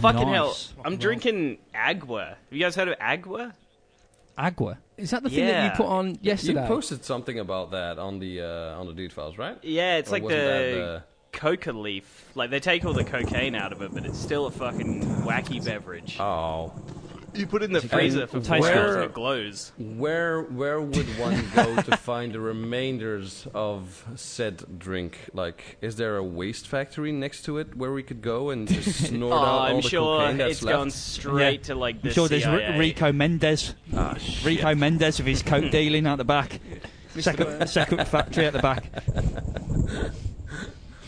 Fucking Nice. hell. I'm drinking Agwa. Have you guys heard of Agwa? Agwa. Is that the thing that you put on yesterday? You posted something about that on the uh, on the Dude Files, right? Yeah, it's Or like wasn't that the coca leaf. Like they take all the cocaine out of it, but it's still a fucking wacky beverage. Oh, You put it in the freezer for Tastes four good. hours and it glows. where where would one go to find the remainders of said drink? Like, is there a waste factory next to it where we could go and just snort Oh, out all I'm the sure cocaine that's it's left? gone straight Yeah. to like the I'm sure there's R- Rico Mendez. Ah, shit. Rico Mendez with his coke dealing out the back. Second, second factory at the back.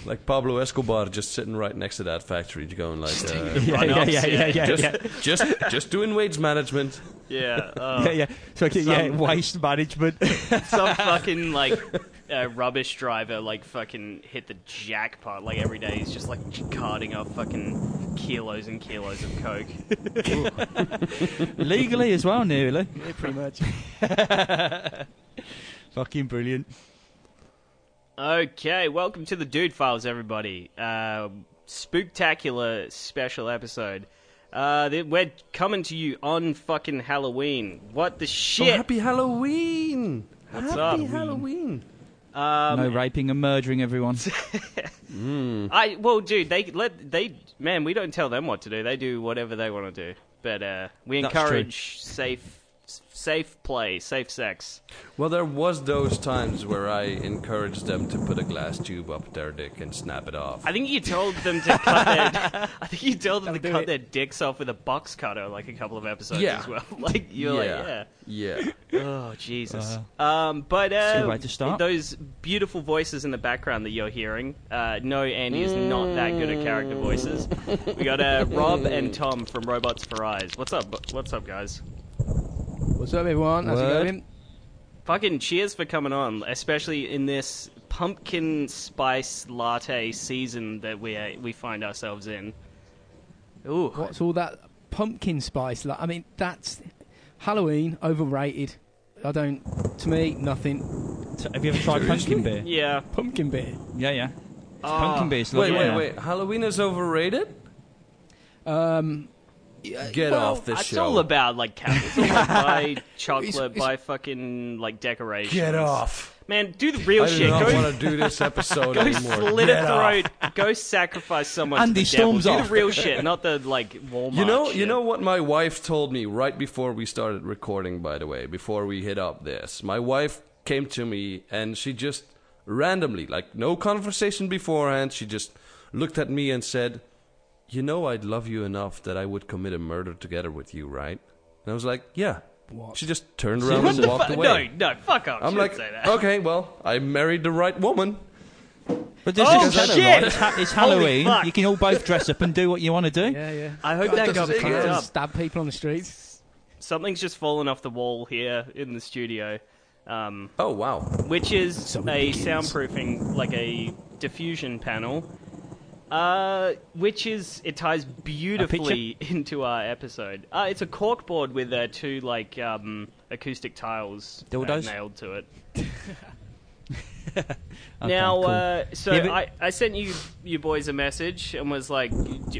Like Pablo Escobar just sitting right next to that factory, going like, uh, Yeah, yeah, Runoffs, yeah, yeah, yeah, just, yeah. just, just doing wage management. Yeah, oh. Yeah, yeah. So yeah, Some- waste management. some fucking like uh, rubbish driver like fucking hit the jackpot like every day he's just like carting up fucking kilos and kilos of coke Legally as well, nearly. Yeah, pretty much. Fucking brilliant. Okay welcome to the dude files everybody uh, spooktacular special episode uh, th- we're coming to you on fucking halloween what the Oh, shit happy Halloween! What's happy up? Halloween! um, no raping and murdering everyone. I well, dude, they let they man, we don't tell them what to do. They do whatever they want to do. But uh, we That's encourage safe, safe play, safe sex. Well, there was those times where I encouraged them to put a glass tube up their dick and snap it off. I think you told them to cut their. I think you told them to Don't do cut it. their dicks off with a box cutter, like a couple of episodes Yeah. as well. Like you're yeah, like, yeah. yeah. Oh Jesus. um, but uh, Good way to start. those beautiful voices in the background that you're hearing. Uh, no, Andy is not that good at character voices. We got uh, Rob and Tom from Robots for Eyes. What's up? What's up, guys? What's up, everyone? How's it What? going? Fucking cheers for coming on, especially in this pumpkin spice latte season that we uh, we find ourselves in. Ooh, What's all that pumpkin spice? Like, I mean, that's Halloween overrated. I don't. To me, nothing. So have you ever tried pumpkin beer? yeah. Pumpkin beer. Yeah, yeah. It's Ah. pumpkin beer. It's Wait, lovely. wait, yeah. wait. Halloween is overrated? Um, yeah, Get well, off It's show. all about like it's all about buy chocolate, It's- it's- buy fucking like decorations. Get off. man! Do the real I do shit. not Go, want to do this episode go anymore. slit Get a off. throat. Go sacrifice someone. Andy to the devil. storms Do off. the real shit, not the like Walmart. You know, you shit. know what my wife told me right before we started recording. By the way, before we hit up this, my wife came to me and she just randomly, like no conversation beforehand, she just looked at me and said, "You know, I'd love you enough that I would commit a murder together with you, right?" And I was like, "Yeah." What? She just turned around and What walked fu- away. No, no, fuck off. I'm She like, say that. okay, well, I married the right woman. But this Oh, is shit! It's, ha- it's Holy Halloween. fuck. You can all both dress up and do what you want to do. Yeah, yeah. I hope that got doesn't picked up. Stab people on the streets. Something's just fallen off the wall here in the studio, um, Oh wow! which is So a begins. soundproofing, like a diffusion panel. Uh, which is it ties beautifully into our episode. Uh, it's a corkboard with uh, two like um, acoustic tiles uh, Dildos? nailed to it. Okay, now, cool. uh, so Yeah, but- I, I sent you you boys a message and was like,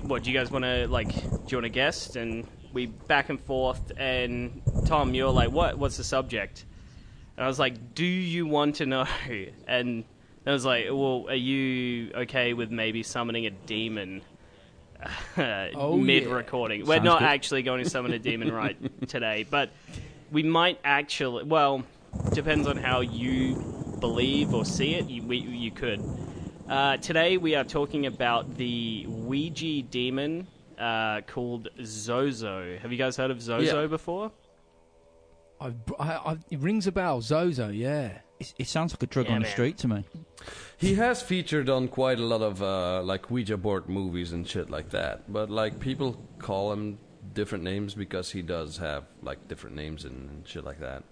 "What do you guys want to like? Do you want a guest?" And we back and forth. And Tom, you're like, "What? What's the subject?" And I was like, "Do you want to know?" And I was like, "Well, are you okay with maybe summoning a demon?" Oh, mid yeah. recording. We're Sounds not good. actually going to summon a demon right today, but we might actually. Well, depends on how you believe or see it. You, we, you could. Uh, today we are talking about the Ouija demon uh, called Zozo. Have you guys heard of Zozo Yeah. before? I've, I, I, it rings a bell. Zozo, yeah. It, it sounds like a drug Yeah, on the street to me. He has featured on quite a lot of uh, like Ouija board movies and shit like that. But like people call him different names because he does have like different names and, and shit like that.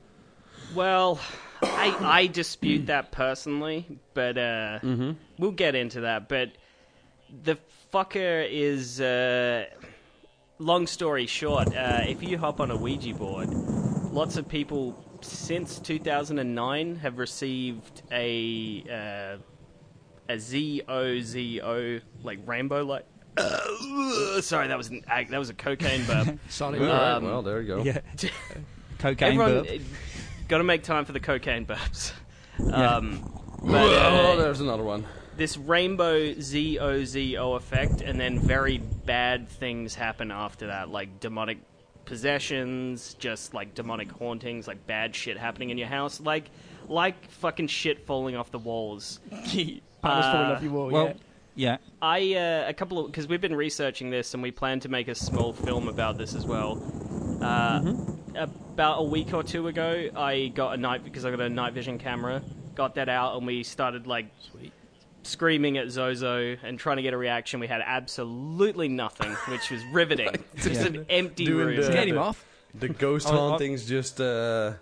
Well, I, I dispute that personally, but uh, we'll get into that. But the fucker is. Uh, long story short, uh, if you hop on a Ouija board, lots of people since 2009 have received a uh, a Z O Z O like rainbow light Uh, sorry, that was an ag- that was a cocaine burp. sorry, All right, Um, well, there you go. Yeah. Cocaine Everyone burp. got to make time for the cocaine burps. Yeah. Um, but oh, uh, there's another one. this rainbow Z O Z O effect, and then very bad things happen after that, like demonic possessions, just like demonic hauntings, like bad shit happening in your house, like like fucking shit falling off the walls. Panels falling Uh, off your wall. Well, yeah. yeah. I uh, a couple of because we've been researching this and we plan to make a small film about this as well. Uh, About a week or two ago, I got a night because I got a night vision camera. Got that out and we started like screaming at Zozo and trying to get a reaction. We had absolutely nothing, which was riveting. Just Yeah. an empty Doing room. the- Get him off. The ghost Oh, oh. hauntings just, uh...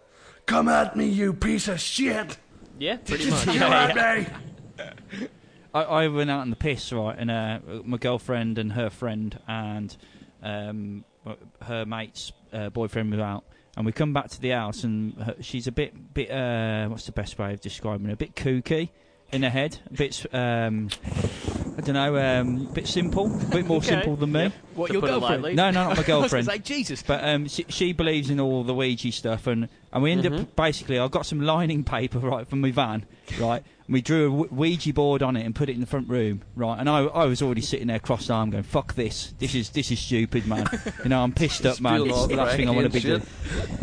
Come at me, you piece of shit! Yeah, pretty much. Come at me! I, I went out on the piss, right, and uh, my girlfriend and her friend and um, her mate's uh, boyfriend were out, and we come back to the house, and her, she's a bit, bit. Uh, what's the best way of describing her? A bit kooky in the head, a bit. Um, I don't know, um, a bit simple, a bit more Okay. simple than me. Yep. What, To your girlfriend? No, no, not my I was gonna girlfriend. say, Jesus. But um, she, she believes in all the Ouija stuff, and, and we end up basically. I got some lining paper right from my van, right. And we drew a Ouija board on it and put it in the front room, right. And I, I was already sitting there cross-armed, going, "Fuck this! This is this is stupid, man. you know, I'm pissed up, man. Feeling It's the last thing I want to be doing."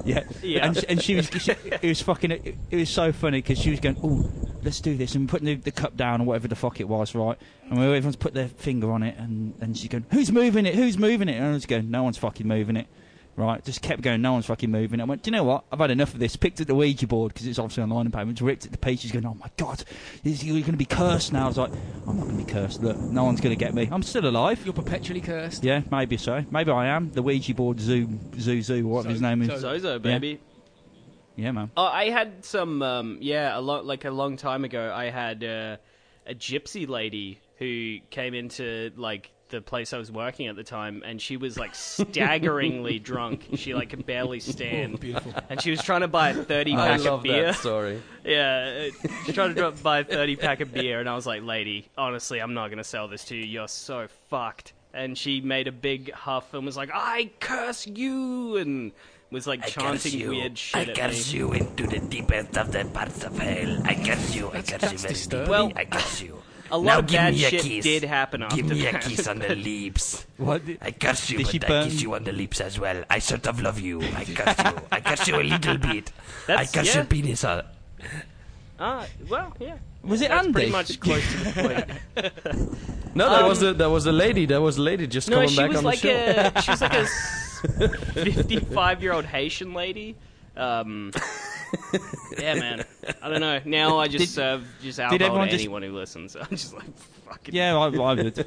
Yeah, Yeah. And, and she was, she, it was fucking, it, it was so funny because she was going, "Oh, let's do this," and putting the, the cup down or whatever the fuck it was, right. And everyone's put their finger on it, and, and she's going, "Who's moving it? Who's moving it?" And I was going, "No one's fucking moving it." Right, just kept going. No one's fucking moving. It. I went, do you know what? I've had enough of this. Picked up the Ouija board because it's obviously online and payments. Ripped it to pieces. Going, oh my god, you're going to be cursed now? I was like, I'm not going to be cursed. Look, no one's going to get me. I'm still alive. You're perpetually cursed. Yeah, maybe so. Maybe I am. The Ouija board, Zoo, Zoo, Zoo, whatever his name is. Zo- Zozo, baby. Yeah, man. Oh, I had some, um, yeah, a lot like a long time ago. I had uh, a gypsy lady who came into like the place I was working at the time, and she was like staggeringly drunk. She like could barely stand, Beautiful. and she was trying to buy a thirty I pack of beer. that story. Yeah, uh, she tried to drop- buy a thirty pack of beer, and I was like, "Lady, honestly, I'm not gonna sell this to you. You're so fucked." And she made a big huff and was like, "I curse you," and was like I curse chanting you. weird shit I at curse me. you into the deepest of the parts of hell. I curse you. I That's- curse that's you very deeply. Well, I curse you. A lot now of give bad me a shit kiss. did happen after Give me a kiss on the lips. What? I curse you, Did she but I kiss you on the lips as well. I sort of love you. I curse you. I curse you a little bit. I curse yeah. your penis. On. Ah, well, yeah. Was it That's Andy? pretty much close to the point. No, that Um, was the that was the lady. That was the lady just no, coming back on like the show. a she was like a fifty-five-year-old Haitian lady. Um, yeah, man. I don't know. Now I just Did- serve just out everyone to just- anyone who listens. I'm just like fucking. Yeah, I, I would.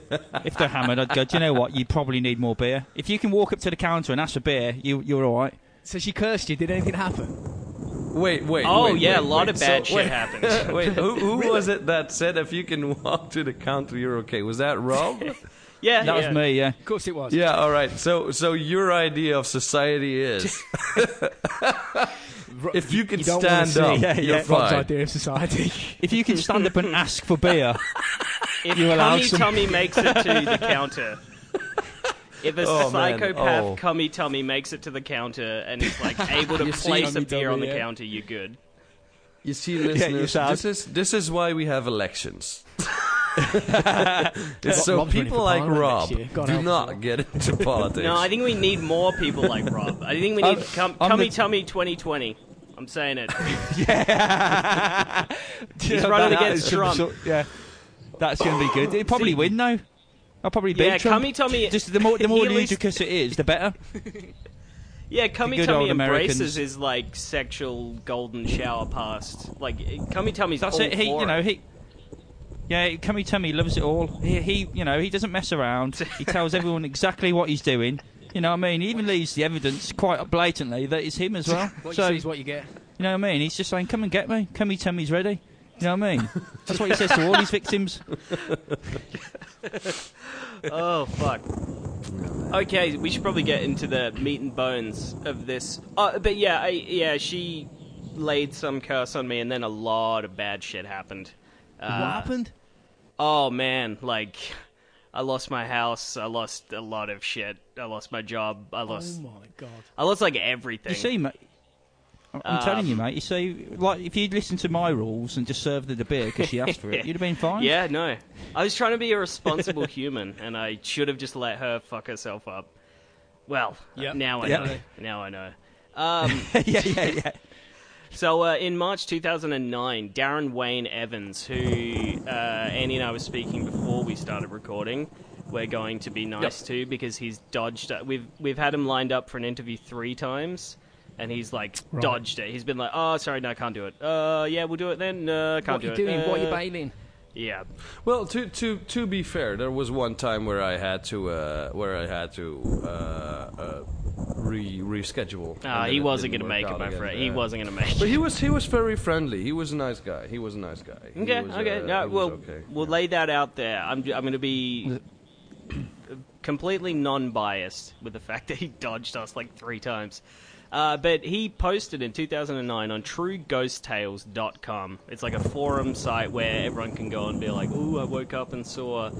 if they're hammered, I'd go. Do you know what? You probably need more beer. If you can walk up to the counter and ask for beer, you you're all right. So she cursed you. Did anything happen? Wait, wait. Oh wait, yeah, wait, a lot wait. of bad So- shit wait, happened. Wait, who, who was it that said if you can walk to the counter, you're okay? Was that Rob? Yeah, That yeah. was me. Yeah. Of course it was. yeah, all right. So, so your idea of society is Ro- if you can you don't wanna stand see up, Yeah, you're yeah. Rob's fine. idea of society. If you can stand up and ask for beer, If You allow Cummy some- Tummy makes it to the counter. If a Oh, psychopath Oh. Cummy Tummy makes it to the counter and is like able to You place a Cummy beer on the yeah. counter, you're good. You see, listeners, sound- this is this is why we have elections. It's so Rob's running people for like parliament Rob next year. God do help us, not Rob. get into politics. No, I think we need more people like Rob. I think we need I'm- cum- I'm Cummy the- Tummy 2020. I'm saying it. yeah, He's running against Trump. yeah, that's going to be good. He'll probably See- win though. I'll probably beat Yeah, Trump. Cummy Tummy. Just the more the more he at least- ludicrous it is, the better. Yeah, Cummy good Tummy old embraces Americans. his like sexual golden shower past. Like Cummy Tummy's That's all it. He, for you know, he. Yeah, Cummy Tummy loves it all. He, he, you know, he doesn't mess around. He tells everyone exactly what he's doing. You know what I mean? He even leaves the evidence quite blatantly that it's him as well. What so, you see is what you get. you know what I mean? He's just saying, "Come and get me. Cummy Tummy's ready." You know what I mean? That's what he says to all his victims. Oh fuck. Okay, we should probably get into the meat and bones of this. Uh, but yeah, I, yeah, she laid some curse on me, and then a lot of bad shit happened. Uh, what happened? Oh man, like I lost my house. I lost a lot of shit. I lost my job. I lost. Oh my god. I lost like everything. You see, mate. I'm telling Um, you, mate. You see, like if you'd listened to my rules and just served her the beer because she asked for it, you'd have been fine. Yeah, no. I was trying to be a responsible human, and I should have just let her fuck herself up. Well, Yep. now I Yep. know. Now I know. Um, yeah, yeah, yeah. So uh, in March 2009, Darren Wayne Evans, who uh, Andy and I were speaking before we started recording, we're going to be nice to because he's dodged. uh, We've we've had him lined up for an interview three times. And he's like Right. dodged it. He's been like, "Oh, sorry, no, I can't do it. Uh, yeah, we'll do it then. No, can't What do you it. doing? What are you Uh, bailing? Yeah, Well, to to to be fair, there was one time where I had to uh, where I had to uh, uh, re reschedule. Ah, he wasn't going to make it, my friend. He Uh, wasn't going to make it. But he was he was very friendly. He was a nice guy. He was a nice guy. He Okay, was, okay. uh, No, he was well, okay. we'll Yeah. lay that out there. I'm, I'm going to be completely non-biased with the fact that he dodged us like three times. Uh, but he posted in 2009 on TrueGhostTales.com. It's like a forum site where everyone can go and be like, "Ooh, I woke up and saw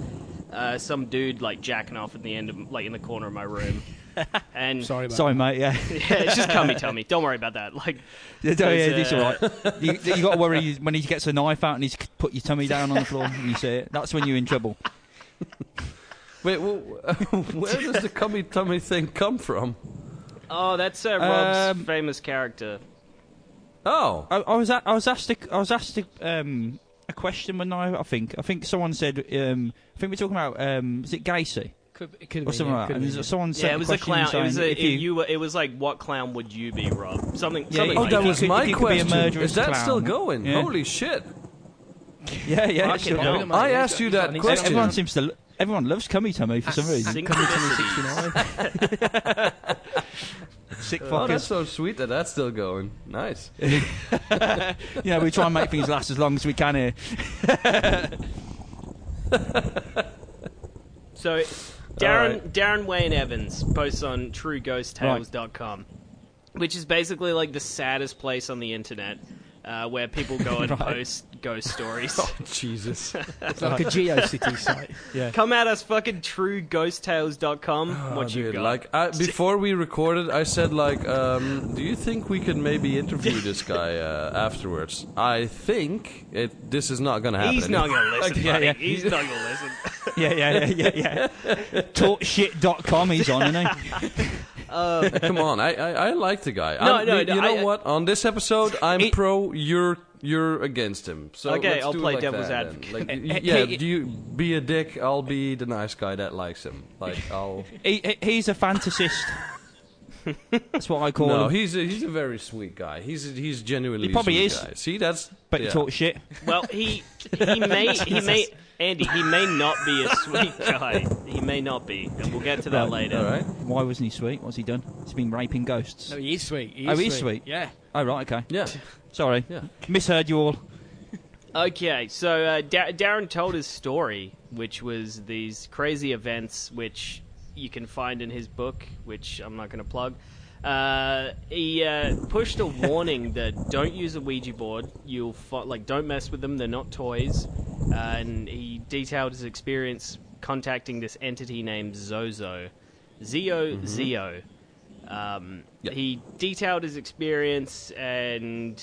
uh, some dude like jacking off at the end of like in the corner of my room." And Sorry about Sorry, mate. Yeah, yeah, it's just tummy tummy. Don't worry about that. Like, yeah, yeah, There's, it's all right. You, you got to worry when he gets a knife out and he's put your tummy down on the floor and you see it. That's when you're in trouble. Wait, well, where does the cummy tummy thing come from? oh, that's uh, Rob's Um, famous character. Oh, I, I was a- I was asked a, I was asked a, um, a question when I I think I think someone said um, I think we're talking about um, is it Gacy Could, it could have or been, something yeah, like that. could And have there's- been, someone said Yeah, it was a question clown. It was a, if you, you were, it was like, what clown would you be, Rob? Something. Yeah, something oh, like that was could- my you could be a question. murderous Is that clown. still going? Yeah. Holy shit! yeah yeah it's Fucking still hell. I asked you that He's got an question. Everyone seems to lo- everyone loves cummy tummy for some reason. Synchronicity. Sick Oh, that's fuckers. so sweet that that's still going. Nice. yeah, we try and make things last as long as we can here. So, Darren Darren Wayne Evans posts on TrueGhostTales.com, which is basically like the saddest place on the internet. Uh, where people go and Right. post ghost stories. oh, Jesus. It's like a GeoCity site. Yeah. Come at us, fucking trueghosttales.com. what you got? Like I, before we recorded, I said like, um, "Do you think we could maybe interview this guy uh, afterwards?" I think it. This is not gonna happen. He's not going to listen, Yeah, buddy. yeah. He's not going to listen. yeah, yeah, yeah, yeah, yeah. Talkshit.com he's on, isn't he? Come on, I, I, I like the guy. No, I'm- no, you, no, you know I- what? On this episode, I'm It- pro. You're you're against him. So Okay, let's I'll do play like devil's that, advocate. Like, y- eh, yeah, he- do you be a dick? I'll be the nice guy that likes him. Like I'll. he, he- he's a fantasist. That's what I call no, him. he's a, he's a very sweet guy. He's he's genuinely He probably a is. guy. See, that's but yeah. he talks shit. Well, he he may he may Andy he may not be a sweet guy. He may not be, and we'll get to that Right, later. All right. Why wasn't he sweet? What's he done? He's been raping ghosts. No, he is sweet. He Oh, he's he is sweet? Yeah. Oh, right, okay. Yeah. Sorry. Yeah. Misheard you all. Okay, so uh, da- Darren told his story, which was these crazy events, which you can find in his book, which I'm not going to plug. Uh, he uh, pushed a warning that don't use a Ouija board. You'll fi- like don't mess with them. They're not toys. Uh, and he detailed his experience contacting this entity named Zozo, Z O Z O. Um, Yep. He detailed his experience and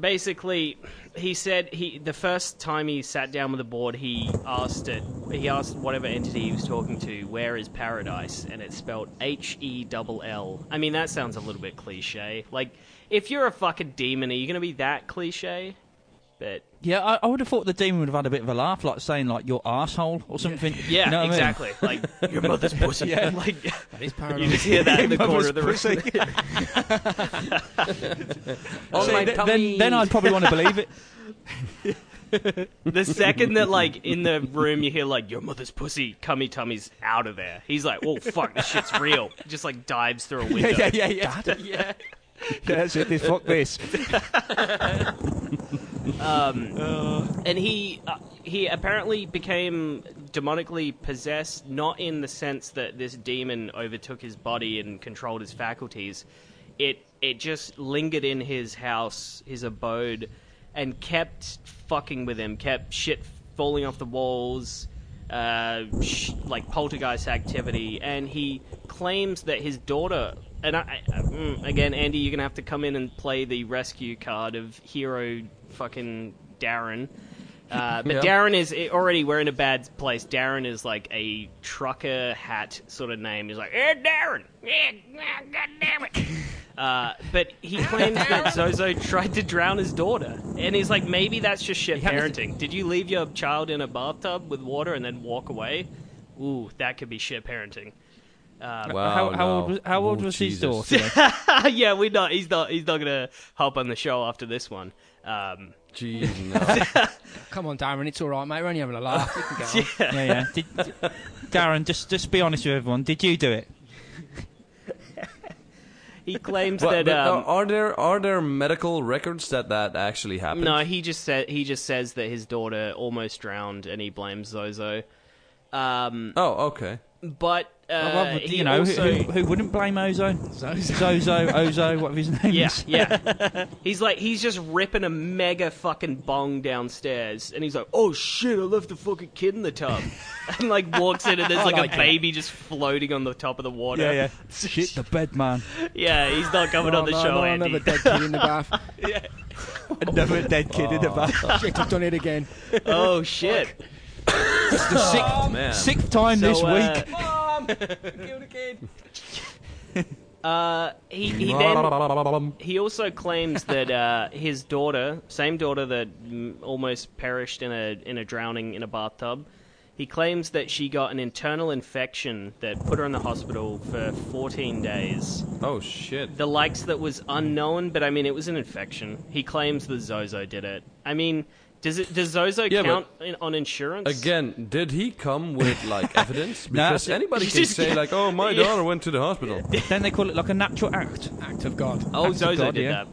basically he said he the first time he sat down with the board he asked it he asked whatever entity he was talking to where is paradise? And it spelled h e double l. I mean that sounds a little bit cliche. Like if you're a fucking demon are you going to be that cliche but Yeah, I, I would have thought the demon would have had a bit of a laugh, like saying like your asshole or something. yeah You know what I mean? exactly like your mother's pussy Yeah. like That is you paranoid. just hear that in the corner of the room mother's On See, my th- then, then I'd probably want to believe it. The second that, like, in the room you hear, like, your mother's pussy, cummy tummy's out of there. He's like, oh, fuck, this shit's real. Just, like, dives through a window. Yeah, yeah, yeah, yeah. That's it. Fuck this. And he, uh, he apparently became demonically possessed, not in the sense that this demon overtook his body and controlled his faculties. It, it just lingered in his house, his abode, and kept fucking with him, kept shit falling off the walls, uh, sh- like poltergeist activity, and he claims that his daughter. And I, I, mm, again, Andy, you're gonna have to come in and play the rescue card of hero fucking Darren. Uh, but Yeah. Darren is already we're in a bad place. Darren is like a trucker hat sort of name. He's like, "Hey, Darren, yeah, God damn it." Uh, but he claims that Zozo tried to drown his daughter, and he's like, maybe that's just shit parenting. Did you leave your child in a bathtub with water and then walk away? Ooh, that could be shit parenting. Uh, Wow, how, how no. old was, how old Oh, was his daughter? yeah, we're not. He's not. He's not gonna hop on the show after this one. Um, Jeez, no. Come on, Darren, it's all right, mate. We're only having a laugh. We can get on. yeah, yeah. Did, did- Darren, just just be honest with everyone. Did you do it? he claims But- that. uh, um, are there are there medical records that that actually happened? No, he just said he just says that his daughter almost drowned, and he blames Zozo. Um, Oh, okay. But uh, Well, he you know, also, who, who, who wouldn't blame Ozo? Zozo, Ozo, whatever his name yeah, is. yeah. he's like he's just ripping a mega fucking bong downstairs, and he's like, "Oh shit, I left the fucking kid in the tub," and like walks in, and there's like, like a it. baby just floating on the top of the water. Yeah, yeah. Shit the bed, man. Yeah, he's not coming Oh, on the no, show, no, Andy. another dead kid in the bath. yeah. Another dead kid in the bath. Shit, I've done it again. oh shit! It's the sixth, man. sixth time So, this uh, week. Mom, killed a kid. Uh, he he then he also claims that uh, his daughter, same daughter that almost perished in a in a drowning in a bathtub, he claims that she got an internal infection that put her in the hospital for 14 days. Oh shit. The likes that was unknown, but I mean it was an infection. He claims that Zozo did it. I mean, does it does Zozo Yeah, count in, on insurance? Again, did he come with like evidence? Because it's- anybody it's can just- say like, "Oh, my Yeah. daughter went to the hospital." Then they call it like a natural act. Act of God. Oh, Act Zozo God, did yeah. that.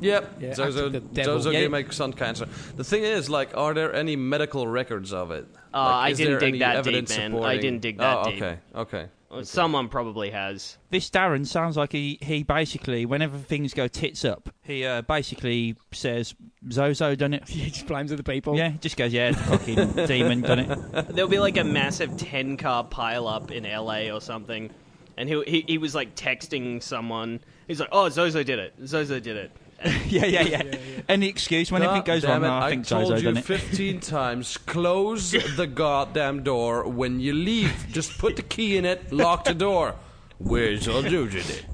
Yep. Yeah, Zozo, the. Zozo Yeah. gave my son cancer. The thing is, like, are there any medical records of it? Uh, Like, I is didn't dig that deep, evidence man. I didn't dig that oh, deep. okay, okay. Someone probably has. This Darren sounds like he, he basically, whenever things go tits up, he uh, basically says, Zozo done it. He just blames other people. Yeah, just goes, yeah, the fucking demon done it. There'll be like a massive 10 car pile up in LA or something. And he, he, he was like texting someone. He's like, oh, Zozo did it. Zozo did it. yeah, yeah, yeah, Any excuse, whenever it God goes wrong, it, "Oh, I I told Zozo you it. 15 times, close the goddamn door when you leave. Just put the key in it, lock the door. Where's Zozo did it?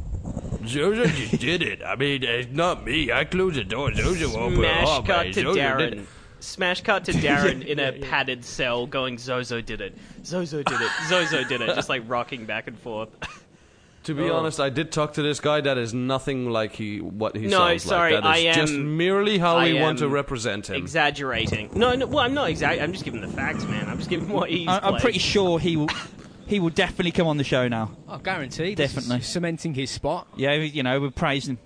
Zozo just did it. I mean, it's not me. I closed the door. Zozo opened Smash oh, cut man, to Zozo did Darren. it. Smash cut to Darren in a padded cell going, Zozo did it. Zozo did it. Zozo did it. Just like rocking back and forth. To be Oh. honest, I did talk to this guy. That is nothing like he what he No, sounds sorry, like. That is I just merely how I we want to represent him. Exaggerating. No, no, well, I'm not exaggerating. I'm just giving the facts, man. I'm just giving what he's I, I'm pretty sure he will. He will definitely come on the show now. Oh, guaranteed. This is Definitely. cementing his spot. Yeah, you know, we're praising.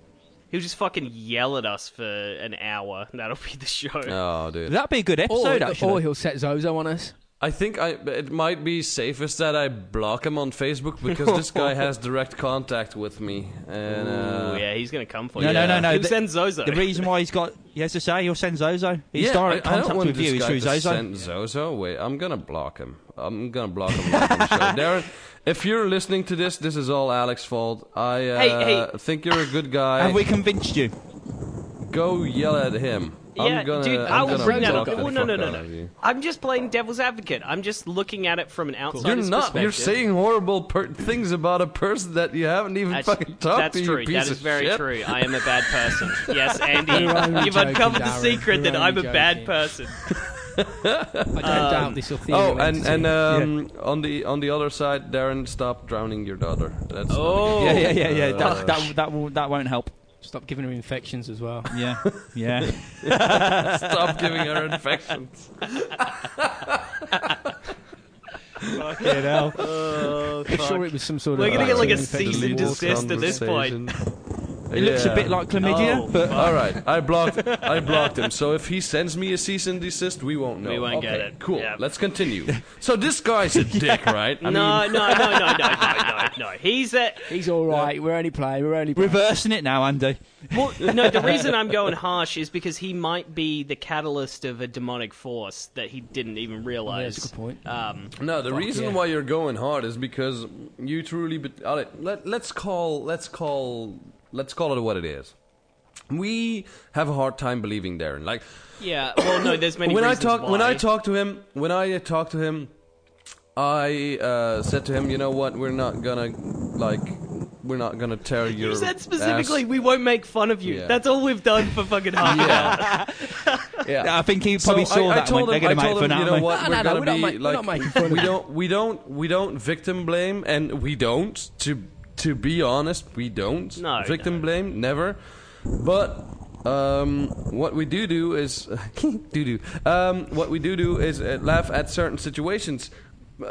He'll just fucking yell at us for an hour. That'll be the show. Oh, dude. That'd be a good episode, or actually. he'll set Zozo on us. I think I it might be safest that I block him on Facebook because this guy has direct contact with me. And uh, Ooh, yeah, he's gonna come for No, you. no, no, no. He'll The- send Zozo. The reason why he's got, he has to say, he'll send Zozo. His yeah, direct I, I don't contact want with this you is guy through to Zozo. Send Zozo. Wait, I'm gonna block him. I'm gonna block him live on the show. Darren, if you're listening to this, this is all Alex's fault. I uh, Hey, hey. think you're a good guy. Have we convinced you? Go yell at him. Yeah, I'm gonna, dude, I'm I will bring that up. the Oh, no, no, no, no. I'm just playing devil's advocate. I'm just looking at it from an outside. Perspective. You're outsider's not. You're saying horrible per- things about a person that you haven't even That's, fucking talked that's to. That's true. You piece That is very shit. true. I am a bad person. Yes, Andy, You're only you've joking, uncovered the secret that I'm a bad person. I don't doubt this will. Oh, and and um, on the on the other side, Darren, stop drowning your daughter. That's Oh. Yeah, yeah, yeah, yeah. Uh, That, that, that, will, that won't help. Stop giving her infections as well. Yeah, yeah. stop giving her infections. Fucking hell. Oh, I'm fuck. sure it was some sort of. We're of. gonna get like a bacterial infection cease and desist at this point. Conversation. It looks a bit like chlamydia, Oh, but All right, I blocked. I blocked him. So if he sends me a cease and desist, we won't know. We won't okay, get it. Cool. Yeah. Let's continue. So this guy's a dick, right? I no, mean, no, no, no, no, no, no, no. He's a He's all right. We're only playing. We're only playing. reversing it now, Andy. well. No, the reason I'm going harsh is because he might be the catalyst of a demonic force that he didn't even realize. that's a good point. Um, No, the Fuck reason yeah. why you're going hard is because you truly. Be- all right, let, let's call. Let's call. Let's call it what it is. We have a hard time believing Darren. Like yeah. Well, no. There's many when I reasons talk when. I talk to him when I talk to him, I uh, said to him, you know what? We're not gonna like. We're not gonna tear your. You said specifically ass." we won't make fun of you. Yeah. That's all we've done for fucking half an hour. Yeah. Yeah, I think he probably So saw I, that I told and went, they're him, I make told him, you know what? No, we're no, no, gonna we're not be ma- we're like not making fun we don't we don't we don't victim blame, and we don't. To to be honest, we don't No, victim no. blame. Never. But um, what we do do is do do. Um, what we do do is uh, laugh at certain situations.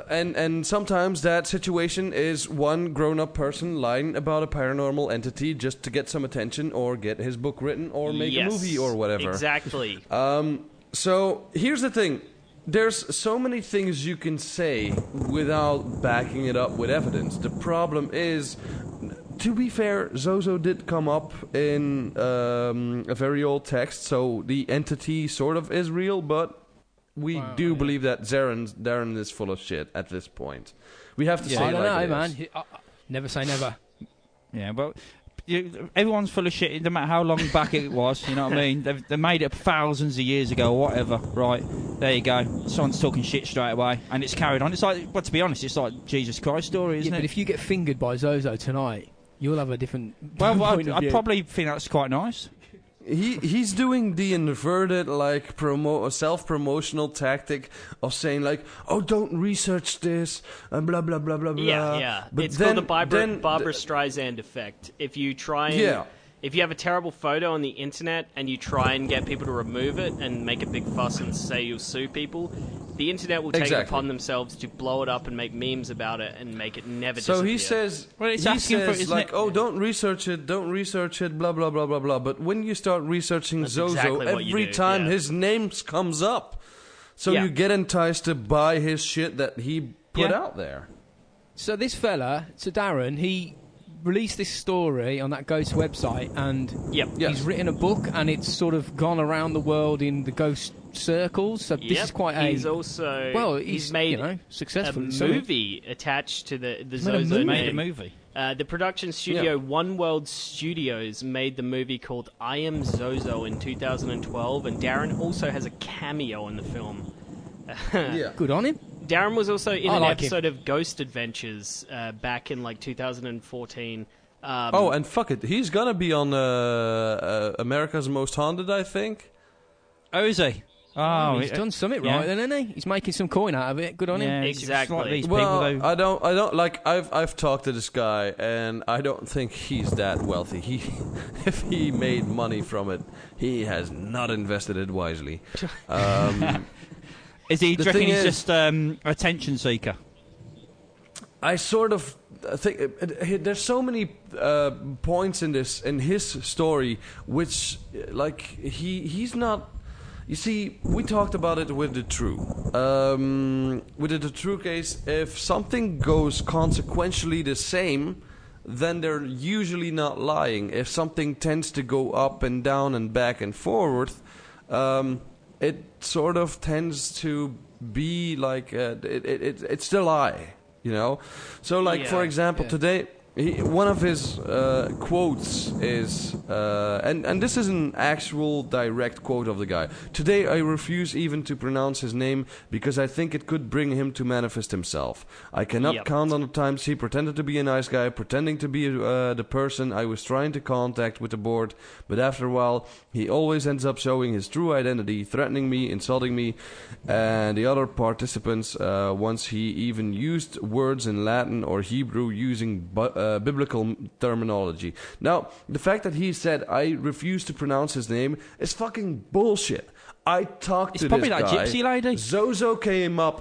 And and sometimes that situation is one grown up person lying about a paranormal entity just to get some attention or get his book written or make Yes, a movie or whatever. Exactly. Um, so here's the thing. There's so many things you can say without backing it up with evidence. The problem is, to be fair, Zozo did come up in um, a very old text, so the entity sort of is real, but we Wow, do yeah. believe that Darren, Darren is full of shit at this point. We have to say I it don't like know, man. I- I- Never say never. Yeah, well, you, everyone's full of shit. No matter how long back it was, you know what I mean. They've, they made it thousands of years ago, or whatever. Right there, you go. Someone's talking shit straight away, and it's carried on. It's like, well, to be honest, it's like Jesus Christ story, isn't but it? But if you get fingered by Zozo tonight, you'll have a different well, well I'd, I'd probably think that's quite nice. He he's doing the inverted like promo uh, self promotional tactic of saying like oh don't research this and blah blah blah blah blah. Yeah, yeah. But it's then, called the Barbra, then Barbra Streisand effect. If you try and Yeah. If you have a terrible photo on the internet and you try and get people to remove it and make a big fuss and say you'll sue people, the internet will take it upon themselves to blow it up and make memes about it and make it never disappear. So he disappear. says, Well, it's he asking for- says isn't like, it- oh, don't research it, don't research it, blah blah blah blah blah. But when you start researching That's Zozo, exactly what you every do, time yeah. his name comes up, so Yeah. you get enticed to buy his shit that he put Yeah. out there. So this fella, so Darren, he released this story on that Ghost website, and Yep. Yes. he's written a book, and it's sort of gone around the world in the ghost circles. So this Yep. is quite a He's also well, he's, he's, made you know a successful. in something. movie attached to the the He's made a Zozo movie? Made a movie. Uh, the production studio One World Studios made the movie called I Am Zozo in 2012, and Darren also has a cameo in the film. yeah. Good on him. Darren was also in I an like him. episode of Ghost Adventures uh, back in like 2014. Um, Oh, and fuck it, he's gonna be on uh, uh, America's Most Haunted, I think. Oh, is he? Oh, he's it- done something yeah. right, then, hasn't he? He's making some coin out of it. Good on yeah, him. it's Exactly. Like these Well, people. I don't, I don't like. I've, I've talked to this guy, and I don't think he's that wealthy. He, if he made money from it, he has not invested it wisely. Um, is he? the Do you reckon he's is- just um, attention seeker? I sort of think it- there's so many uh, points in this in his story which uh, like he he's not you see we talked about it with the true um, with the true case if something goes consequentially the same then they're usually not lying if something tends to go up and down and back and forward um, it sort of tends to be like uh, it, it, it, it's still lie you know so like for example yeah. today he, one of his uh, quotes is uh, and, and this is an actual direct quote of the guy. Today i refuse even to pronounce his name because i think it could bring him to manifest himself. I cannot Yep. count on the times he pretended to be a nice guy pretending to be uh, the person i was trying to contact with the board. But after a while he always ends up showing his true identity threatening me insulting me and the other participants uh, once he even used words in latin or hebrew using bu- uh, biblical terminology now the fact that he said i refuse to pronounce his name is fucking bullshit i talked It's to probably this that guy. gypsy lady. zozo came up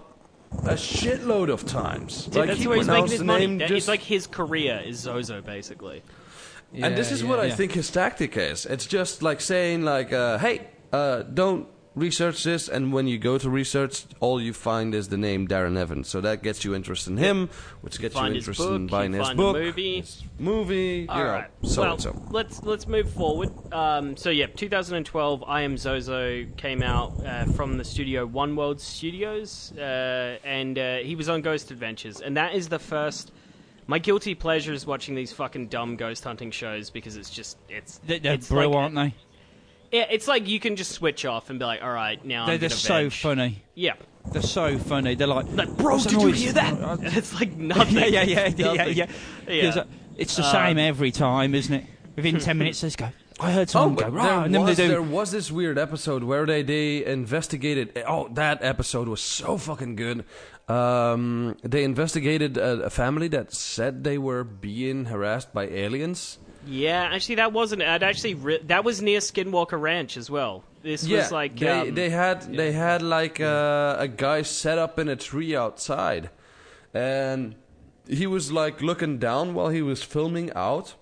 a shitload of times Dude, like that's he where he's making his money. name That- just It's like his career is Zozo, basically. and this is what I think his tactic is. It's just like saying, like, uh, "Hey, uh, don't research this." And when you go to research, all you find is the name Darren Evans. So that gets you interested in him, which gets you his interested in buying you his find the book, movie. his movie, All you know, right. so well, and so. let's let's move forward. Um, so yeah, 2012, I Am Zozo came out uh, from the studio One World Studios, uh, and uh, he was on Ghost Adventures, and that is the first. My guilty pleasure is watching these fucking dumb ghost hunting shows because it's just it's They- They're it's brilliant, like, aren't they? Yeah, it's like you can just switch off and be like, all right, now They're, I'm they're gonna so veg." funny. Yeah, They're so funny. They're like, like bro, did you hear that? Uh, And it's like nothing. yeah, yeah, yeah, yeah, yeah, yeah. Yeah. There's a- It's the Uh, same every time, isn't it? Within ten minutes, they just go. I heard someone go, but "Rah," and then Oh, was, they do. there was this weird episode where they, they investigated. Oh, that episode was so fucking good. Um, they investigated a, a family that said they were being harassed by aliens. Yeah, actually, that wasn't. I'd actually re- that was near Skinwalker Ranch as well. This yeah, was like they, um, they had they had like uh, a guy set up in a tree outside, and he was like looking down while he was filming out,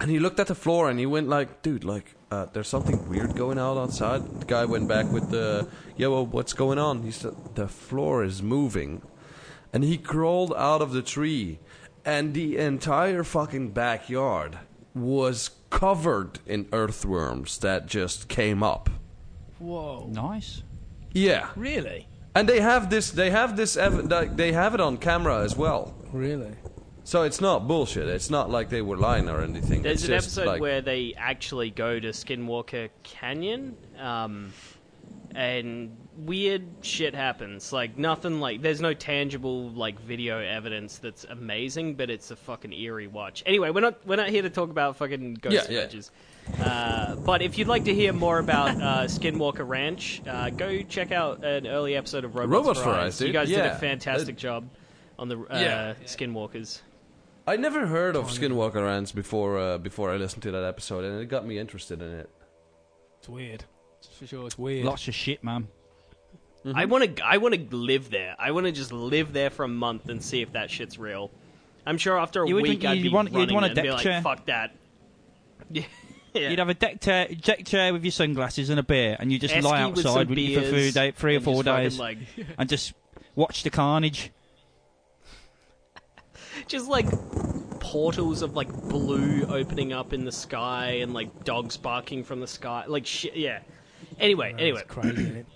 and he looked at the floor and he went like, "Dude, like, uh, there's something weird going on outside." The guy went back with the, "Yeah, well, what's going on?" He said, "The floor is moving," and he crawled out of the tree, and the entire fucking backyard was covered in earthworms that just came up. Whoa. Nice. Yeah, Really? and they have this. They have this. ev- They have it on camera as well. Really? So it's not bullshit. It's not like they were lying or anything. There's it's an episode like, where they actually go to Skinwalker Canyon, um, and weird shit happens. Like nothing like there's no tangible like video evidence that's amazing, but it's a fucking eerie watch. Anyway, we're not we're not here to talk about fucking ghost Yeah, yeah. Uh, but if you'd like to hear more about uh, Skinwalker Ranch, uh, go check out an early episode of Robots, Robots for for Eyes. Eyes. You guys did a fantastic Uh, job on the uh, Yeah. Skinwalkers. I never heard of Skinwalker Ranch before. Uh, before I listened to that episode, and it got me interested in it. It's weird. For sure, it's weird. Lots of shit, man. I mm-hmm. want to. I want to live there. I want to just live there for a month and see if that shit's real. I'm sure after a You would week think I'd you'd be want- you'd running want a it and be deck like, "Fuck that." Yeah. You'd have a deck chair, deck chair with your sunglasses and a beer, and you just Esky lie outside with you for beers three, day, three or four days like, and just watch the carnage. just like portals of like blue opening up in the sky and like dogs barking from the sky, like shit. Yeah. Anyway, anyway, It's crazy, isn't it?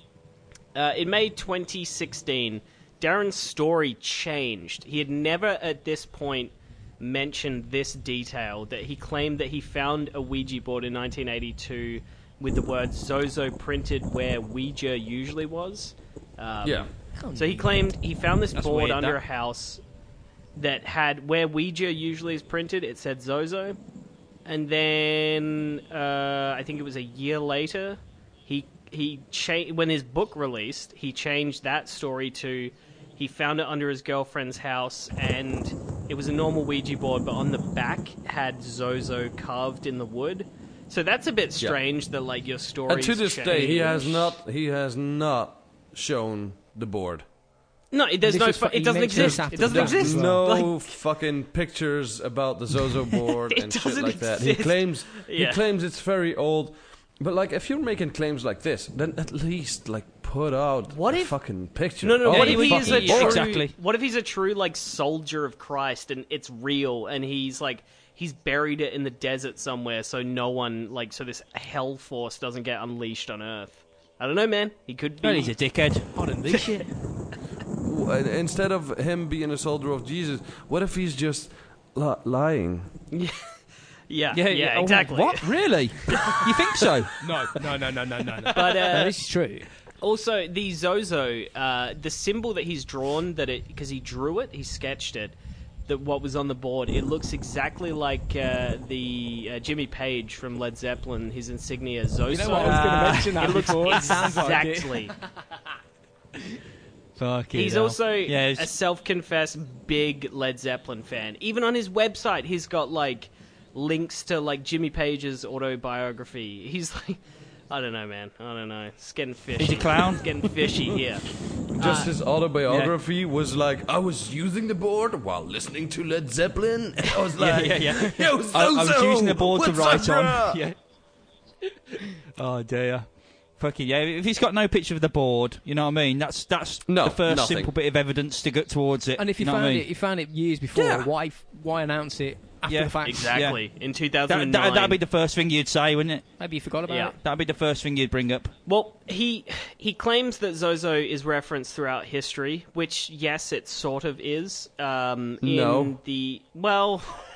Uh, in May 2016, Darren's story changed. He had never at this point mentioned this detail that he claimed that he found a Ouija board in 1982 with the word Zozo printed where Ouija usually was. Um, Yeah. So he claimed he found this That's board weird, under that. a house that had where Ouija usually is printed. It said Zozo, and then uh, I think it was a year later, he he cha- when his book released, he changed that story to he found it under his girlfriend's house, and it was a normal Ouija board, but on the back had Zozo carved in the wood. So that's a bit Yeah. strange that like your story. And to this day, he has not. He has not shown the board. No, it, there's This no. was Fu- fu- it he doesn't mentioned this exist. after It doesn't the There's fact exist. as no Like, fucking pictures about the Zozo board It and shit doesn't like that. He exist. claims Yeah. he claims it's very old. But like, if you're making claims like this, then at least like put out What a if- fucking picture. No, no. Oh, what if he would is a true? exactly. What if he's a true like soldier of Christ and it's real and he's like he's buried it in the desert somewhere so no one like so this hell force doesn't get unleashed on Earth. I don't know, man. He could be. Well, he's a dickhead. I don't think shit. instead of him being a soldier of Jesus, what if he's just li- lying? yeah, yeah, oh, exactly. What? Really? you think so? No, no, no, no, no, no. no. But no, uh, this is true. Also, the Zozo, uh, the symbol that he's drawn, that it because he drew it, he sketched it. That what was on the board, it looks exactly like uh, the uh, Jimmy Page from Led Zeppelin, his insignia Zozo. You know what? I was going to mention that it looks before. It it. exactly. Fucking He's hell. also yeah, a self-confessed big Led Zeppelin fan. Even on his website, he's got like links to like Jimmy Page's autobiography. He's like, I don't know, man. I don't know. It's getting fishy. He's a clown. It's getting fishy here. just uh, his autobiography was like, I was using the board while listening to Led Zeppelin. And I was like, yeah, yeah. Yo, I, I was using the board to write on. Yeah. Oh dear. Fucking yeah! If he's got no picture of the board, you know what I mean. That's that's No, the first nothing. simple bit of evidence to get towards it. And if you, know found I mean? it, you found it years before. Yeah. Why why announce it after Yeah, the fact? Exactly. In that, 2009. that, that'd be the first thing you'd say, wouldn't it? Maybe you forgot about Yeah. it. That'd be the first thing you'd bring up. Well, he he claims that Zozo is referenced throughout history, which yes, it sort of is. Um, in No. the well, it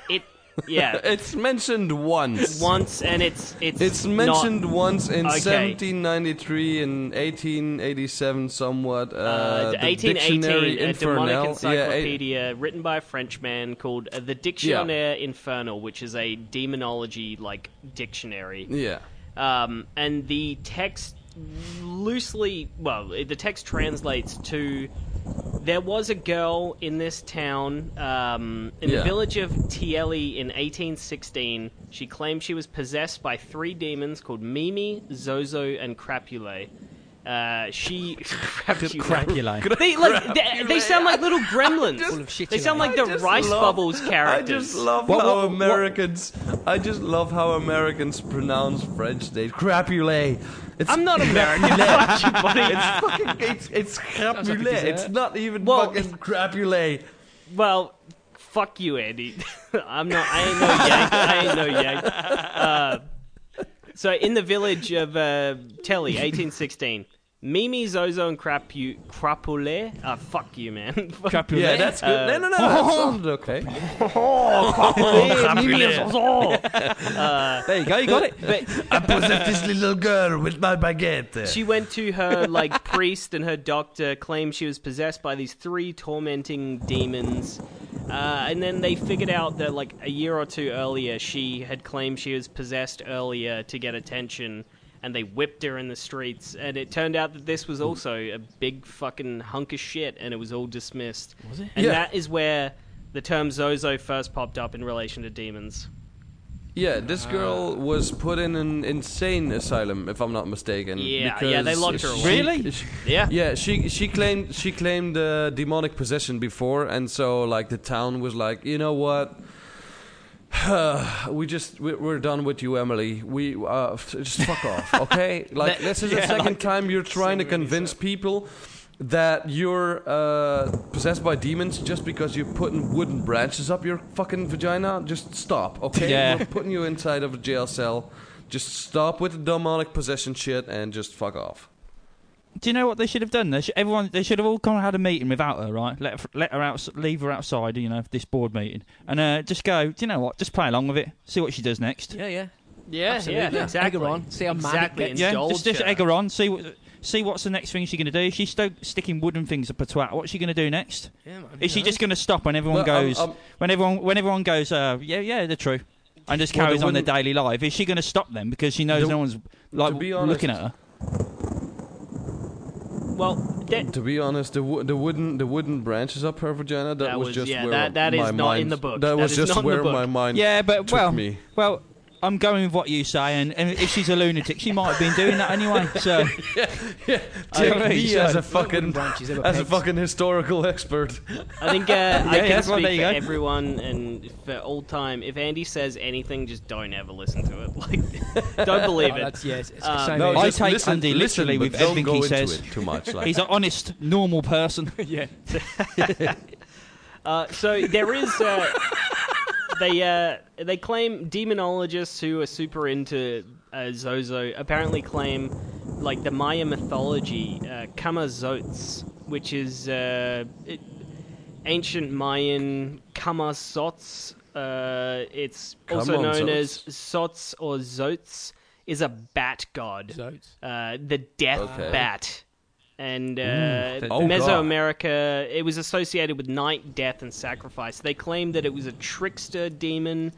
yeah It's mentioned once. once, and it's it's It's not- mentioned once in Okay. 1793 and 1887, somewhat. Uh, Uh, the 1818, Dictionary a demonic Infernal. Yeah, eight- encyclopedia written by a Frenchman called uh, the Dictionnaire Infernal, which is a demonology like dictionary. yeah. Um, and the text loosely, well, the text translates to there was a girl in this town, um, in the village of Teilly in 1816. She claimed she was possessed by three demons called Mimi, Zozo, and Crapule. Uh, she Crapule. Crapule. They like they, they sound like little gremlins. Full of shit they sound it. like the just Rice love- Bubbles characters. I just love What- how what- what- Americans. I just love how Americans pronounce French names. Crapule. It's I'm not American. Fuck you, buddy. It's fucking. It's it's crapule. like it's not even Well- fucking crapule. Well, fuck you, Andy. I'm not. I ain't no yank. I ain't no yank. Uh, so in the village of uh, Telly, 1816, Mimi, Zozo, and Crapu- Crapule. Ah, fuck you, man. Crapule. Yeah, that's good. Uh, no, no, no. That sounded okay. Mimi, Zozo. There you go. You got it. But I possessed this little girl with my baguette. she went to her like priest and her doctor claimed she was possessed by these three tormenting demons uh, and then they figured out that like a year or two earlier she had claimed she was possessed earlier to get attention and they whipped her in the streets and it turned out that this was also a big fucking hunk of shit and it was all dismissed was it and Yeah. that is where the term zozo first popped up in relation to demons Yeah, this girl was put in an insane asylum, if I'm not mistaken. Yeah, yeah, they locked her away. Really? she- yeah Yeah, she she claimed she claimed uh, demonic possession before, and so like the town was like, you know what, we just we- we're done with you, Emily. We uh, just fuck off, okay? Like this is the second time you're trying to convince people that you're uh, possessed by demons just because you're putting wooden branches up your fucking vagina. Just stop, okay? Yeah. We're putting you inside of a jail cell. Just stop with the demonic possession shit and just fuck off. Do you know what they should have done? They should, everyone, they should have all kind of had a meeting without her, right? Let her, let her out, leave her outside, you know, this board meeting, and uh, just go. Do you know what? Just play along with it. See what she does next. Yeah, yeah. yeah Absolutely. yeah exactly Egg her on, see how mad it gets. Yeah, just, just egg her on. See what, see what's the next thing she's going to do. If she's sto- sticking wooden things up her twat, what's she going to do next? Yeah, man. Is she Yeah. just going to stop when everyone Well, um, goes? um, when everyone when everyone goes, uh, yeah, yeah, they're true, and just Well, carries on their daily life? Is she going to stop them because she knows no one's like honest- looking at her? Well that, To be honest, the wo- the wooden the wooden branches up her vagina that, That was, was- just yeah, where that- that my is not mind, in the book. That, That was just not where my mind. Yeah, but took well, me. well, I'm going with what you say, and, and if she's a lunatic, she might have been doing that anyway. So Take I me mean, as a fucking branches, they were as a fucking historical expert. I think uh, I can speak for go. everyone and for all time. If Andy says anything, just don't ever listen to it. Like, don't believe Oh, it. that's yes. It's same No. I take listen, Andy literally but with don't everything he says. too much. Like, he's an honest, normal person. yeah. Uh, so there is. Uh, they uh, they claim demonologists who are super into uh, Zozo apparently claim like the Maya mythology, uh, Camazotz, which is uh, it, ancient Mayan Camazotz. Uh, it's also on, known Zotz. as Sots or Zotz, is a bat god. Zotes. uh, the death Okay. bat. And uh, Oh, God. Mesoamerica, it was associated with night, death, and sacrifice. They claimed that it was a trickster demon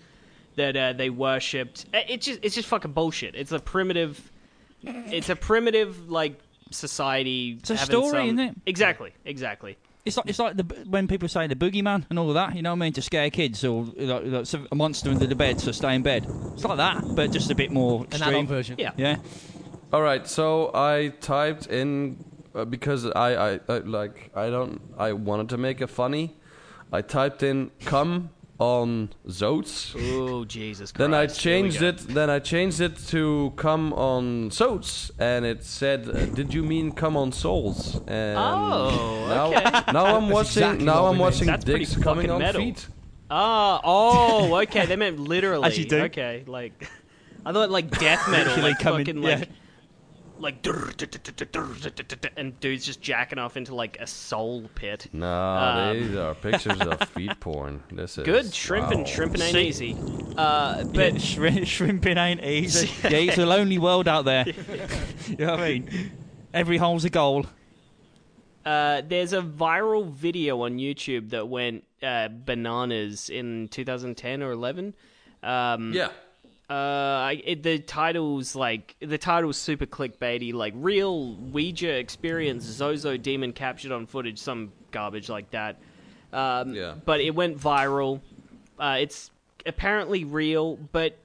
that uh, they worshipped. Uh, It's just, it's just fucking bullshit. It's a primitive, it's a primitive like society. It's a story, some- isn't it? Exactly, exactly. It's like it's like the when people say the boogeyman and all of that. You know what I mean? To scare kids or like, like a monster under the bed, so stay in bed. It's like that, but just a bit more An adult extreme. version. Yeah. Yeah. all right, so I typed in uh, because I, I, I like I don't I wanted to make it funny. I typed in "come on Zoats." Oh Jesus Christ! Then I changed it. Then I changed it to "come on Soats," and it said, uh, "Did you mean come on Souls?" And Oh, now, okay. now I'm watching. exactly now I'm we meant. watching That's pretty dicks coming fucking on metal. feet. Ah, oh, okay. They meant literally. As you do. Okay, like I thought like death metal, Literally like coming- fucking yeah. like like and dudes just jacking off into like a soul pit. No, Um, these are pictures of feet porn. This is Good shrimping, wow. shrimping ain't easy. Uh, But but shrimp, shrimping ain't easy. yeah, it's a lonely world out there. you know what I mean? Every hole's a goal. Uh, there's a viral video on YouTube that went uh, bananas in 2010 or 11. Um, Yeah. Uh, it, the title's like the title's super clickbaity, like real Ouija experience Zozo demon captured on footage, some garbage like that. Um, Yeah. But it went viral. Uh, it's apparently real, but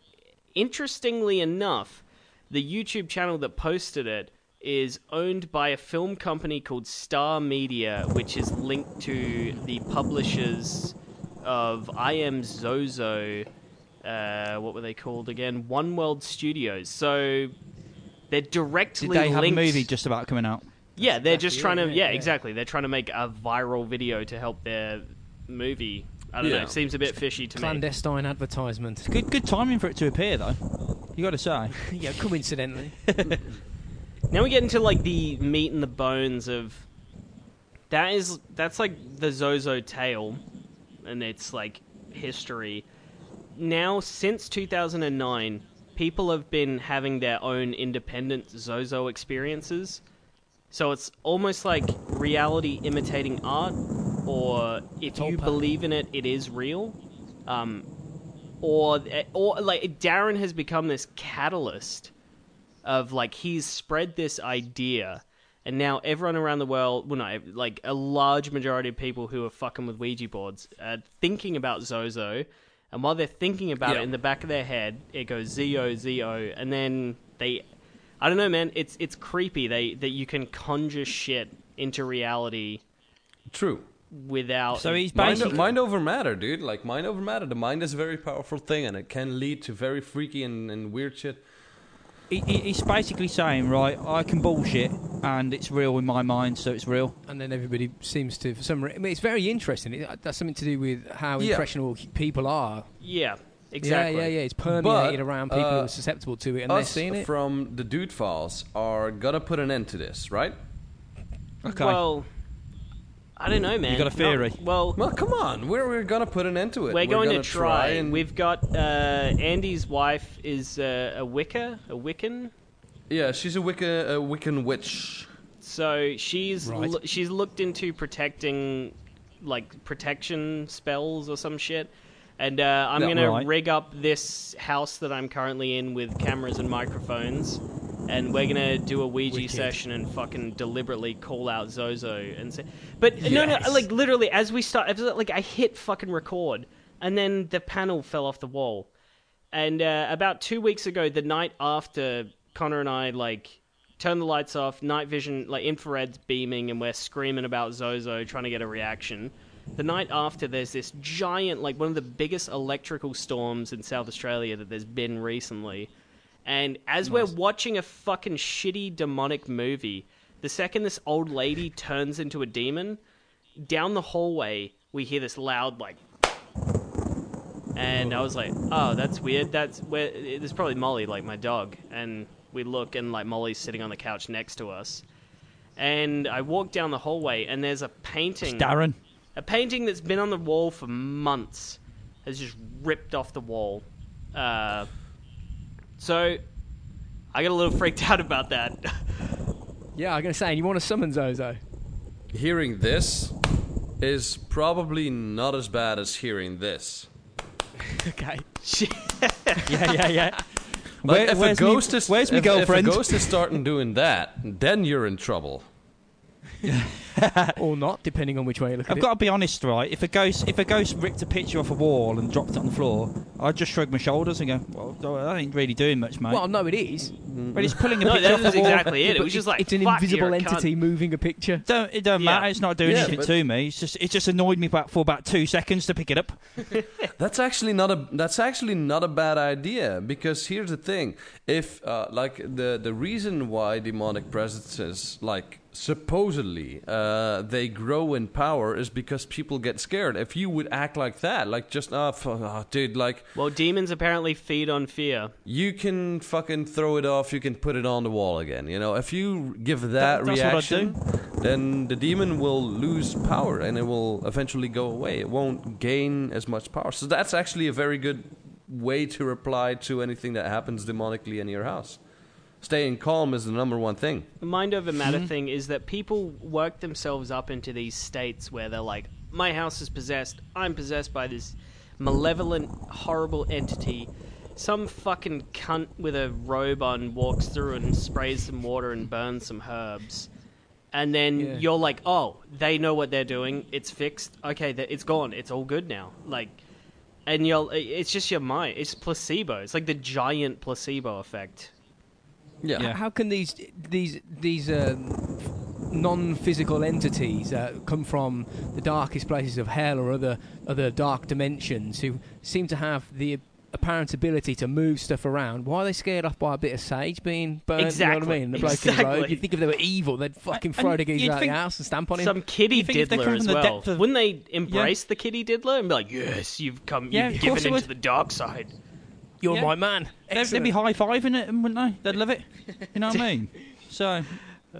interestingly enough, the YouTube channel that posted it is owned by a film company called Star Media, which is linked to the publishers of I Am Zozo. Uh, what were they called again? One World Studios. So they're directly Did they have linked. a movie just about coming out? Yeah, they're just Yeah, trying to. yeah, Yeah, yeah. exactly. They're trying to make a viral video to help their movie. I don't know. Yeah. It seems a bit fishy to me. Clandestine advertisement. Good, good timing for it to appear, though. You got to say. yeah, coincidentally. Now we get into like the meat and the bones of that is that's like the Zozo tale and its like history. Now since 2009, people have been having their own independent Zozo experiences. So it's almost like reality imitating art or if you believe in it it is real. Um or or like Darren has become this catalyst of like he's spread this idea and now everyone around the world well no like a large majority of people who are fucking with ouija boards are thinking about zozo and while they're thinking about Yeah. it in the back of their head it goes zo zo and then they i don't know man it's it's creepy they that you can conjure shit into reality True. without So he's Mind, basically. mind over matter, dude. Like mind over matter. The mind is a very powerful thing, and it can lead to very freaky and, and weird shit. he, he- he's basically saying, right, I can bullshit, and it's real in my mind, so it's real. and then everybody seems to, for some reason, I mean, it's very interesting. It, that's something to do with how Yeah. impressionable people are. yeah exactly Yeah, yeah, yeah. It's permeated But, around people who uh, are susceptible to it, and they're seeing it. from the Dude Files are gonna put an end to this, right? Okay. well i don't know man You got a theory? No, well Well, come on. We're, we're gonna put an end to it. We're, going to gonna try. and We've got uh, Andy's wife is uh, a Wicca, a Wiccan. Yeah, she's a Wicca, a Wiccan witch. So she's Right. loo- she's looked into protecting like protection spells or some shit. And uh, I'm Yeah. gonna Right. rig up this house that I'm currently in with cameras and microphones, and we're gonna do a Ouija Wicked. session and fucking deliberately call out Zozo and say, but no, no, Yes. like literally as we start, as, like I hit fucking record, and then the panel fell off the wall. And uh, about two weeks ago, the night after Connor and I like turned the lights off, night vision, like infrared's beaming, and we're screaming about Zozo, trying to get a reaction. The night after, there's this giant, like one of the biggest electrical storms in South Australia that there's been recently. And as we're watching a fucking shitty demonic movie, the second this old lady turns into a demon, down the hallway we hear this loud like and I was like, "Oh, that's weird. That's where there's probably Molly, like my dog." And we look, and like Molly's sitting on the couch next to us. And I walk down the hallway, and there's a painting, Darren. a painting that's been on the wall for months, has just ripped off the wall. Uh, so I got a little freaked out about that. Yeah, I'm going to say, and you want to summon Zozo? Hearing this is probably not as bad as hearing this. okay. Yeah, yeah, yeah. Like Where- if a where's me- ghost is where's me if, girlfriend? If a ghost is starting doing that, then you're in trouble. or not, depending on which way you look at it. I've it. got to be honest, right? If a ghost, if a ghost ripped a picture off a wall and dropped it on the floor, I'd just shrug my shoulders and go, "Well, that ain't really doing much, mate." Well, no, it is. but it's pulling a No, picture that off was the wall. exactly it. It was just like it's an "Fuck, invisible you're a cunt." entity moving a picture. Don't, it don't Yeah. matter. It's not doing Yeah, anything but- to me. It's just it just annoyed me about for about two seconds to pick it up. That's actually not a that's actually not a bad idea because here's the thing: if uh, like the the reason why demonic presences like supposedly uh, they grow in power is because people get scared. If you would act like that, like just oh, f- oh dude, like Well, demons apparently feed on fear. you can fucking throw it off, you can put it on the wall again. You know, if you give that, That- that's what I'd reaction, then the demon will lose power and it will eventually go away. It won't gain as much power. So that's actually a very good way to reply to anything that happens demonically in your house. Staying calm is the number one thing. The mind over matter mm-hmm. thing is that people work themselves up into these states where they're like, my house is possessed. I'm possessed by this malevolent, horrible entity. Some fucking cunt with a robe on walks through and sprays some water and burns some herbs. And then Yeah. you're like, oh, they know what they're doing. It's fixed. Okay, th- it's gone. It's all good now. Like, and you're, it's just your mind. It's placebo. It's like the giant placebo effect. Yeah. Yeah. How can these these these um, non-physical entities uh, come from the darkest places of hell or other other dark dimensions who seem to have the apparent ability to move stuff around? Why are they scared off by a bit of sage being burnt? You know Exactly. what I mean? The bloke in the road. You'd think if they were evil, they'd fucking throw the geezer out of the house and stamp on him. some kitty You think if they diddler as from the well. depth of- Wouldn't they embrace the kitty diddler and be like, "Yes, you've come, Yeah, you've of given course they into the dark side." You're Yeah. my man. They'd, they'd be high fiving it, wouldn't they? They'd love it. You know what I mean? So,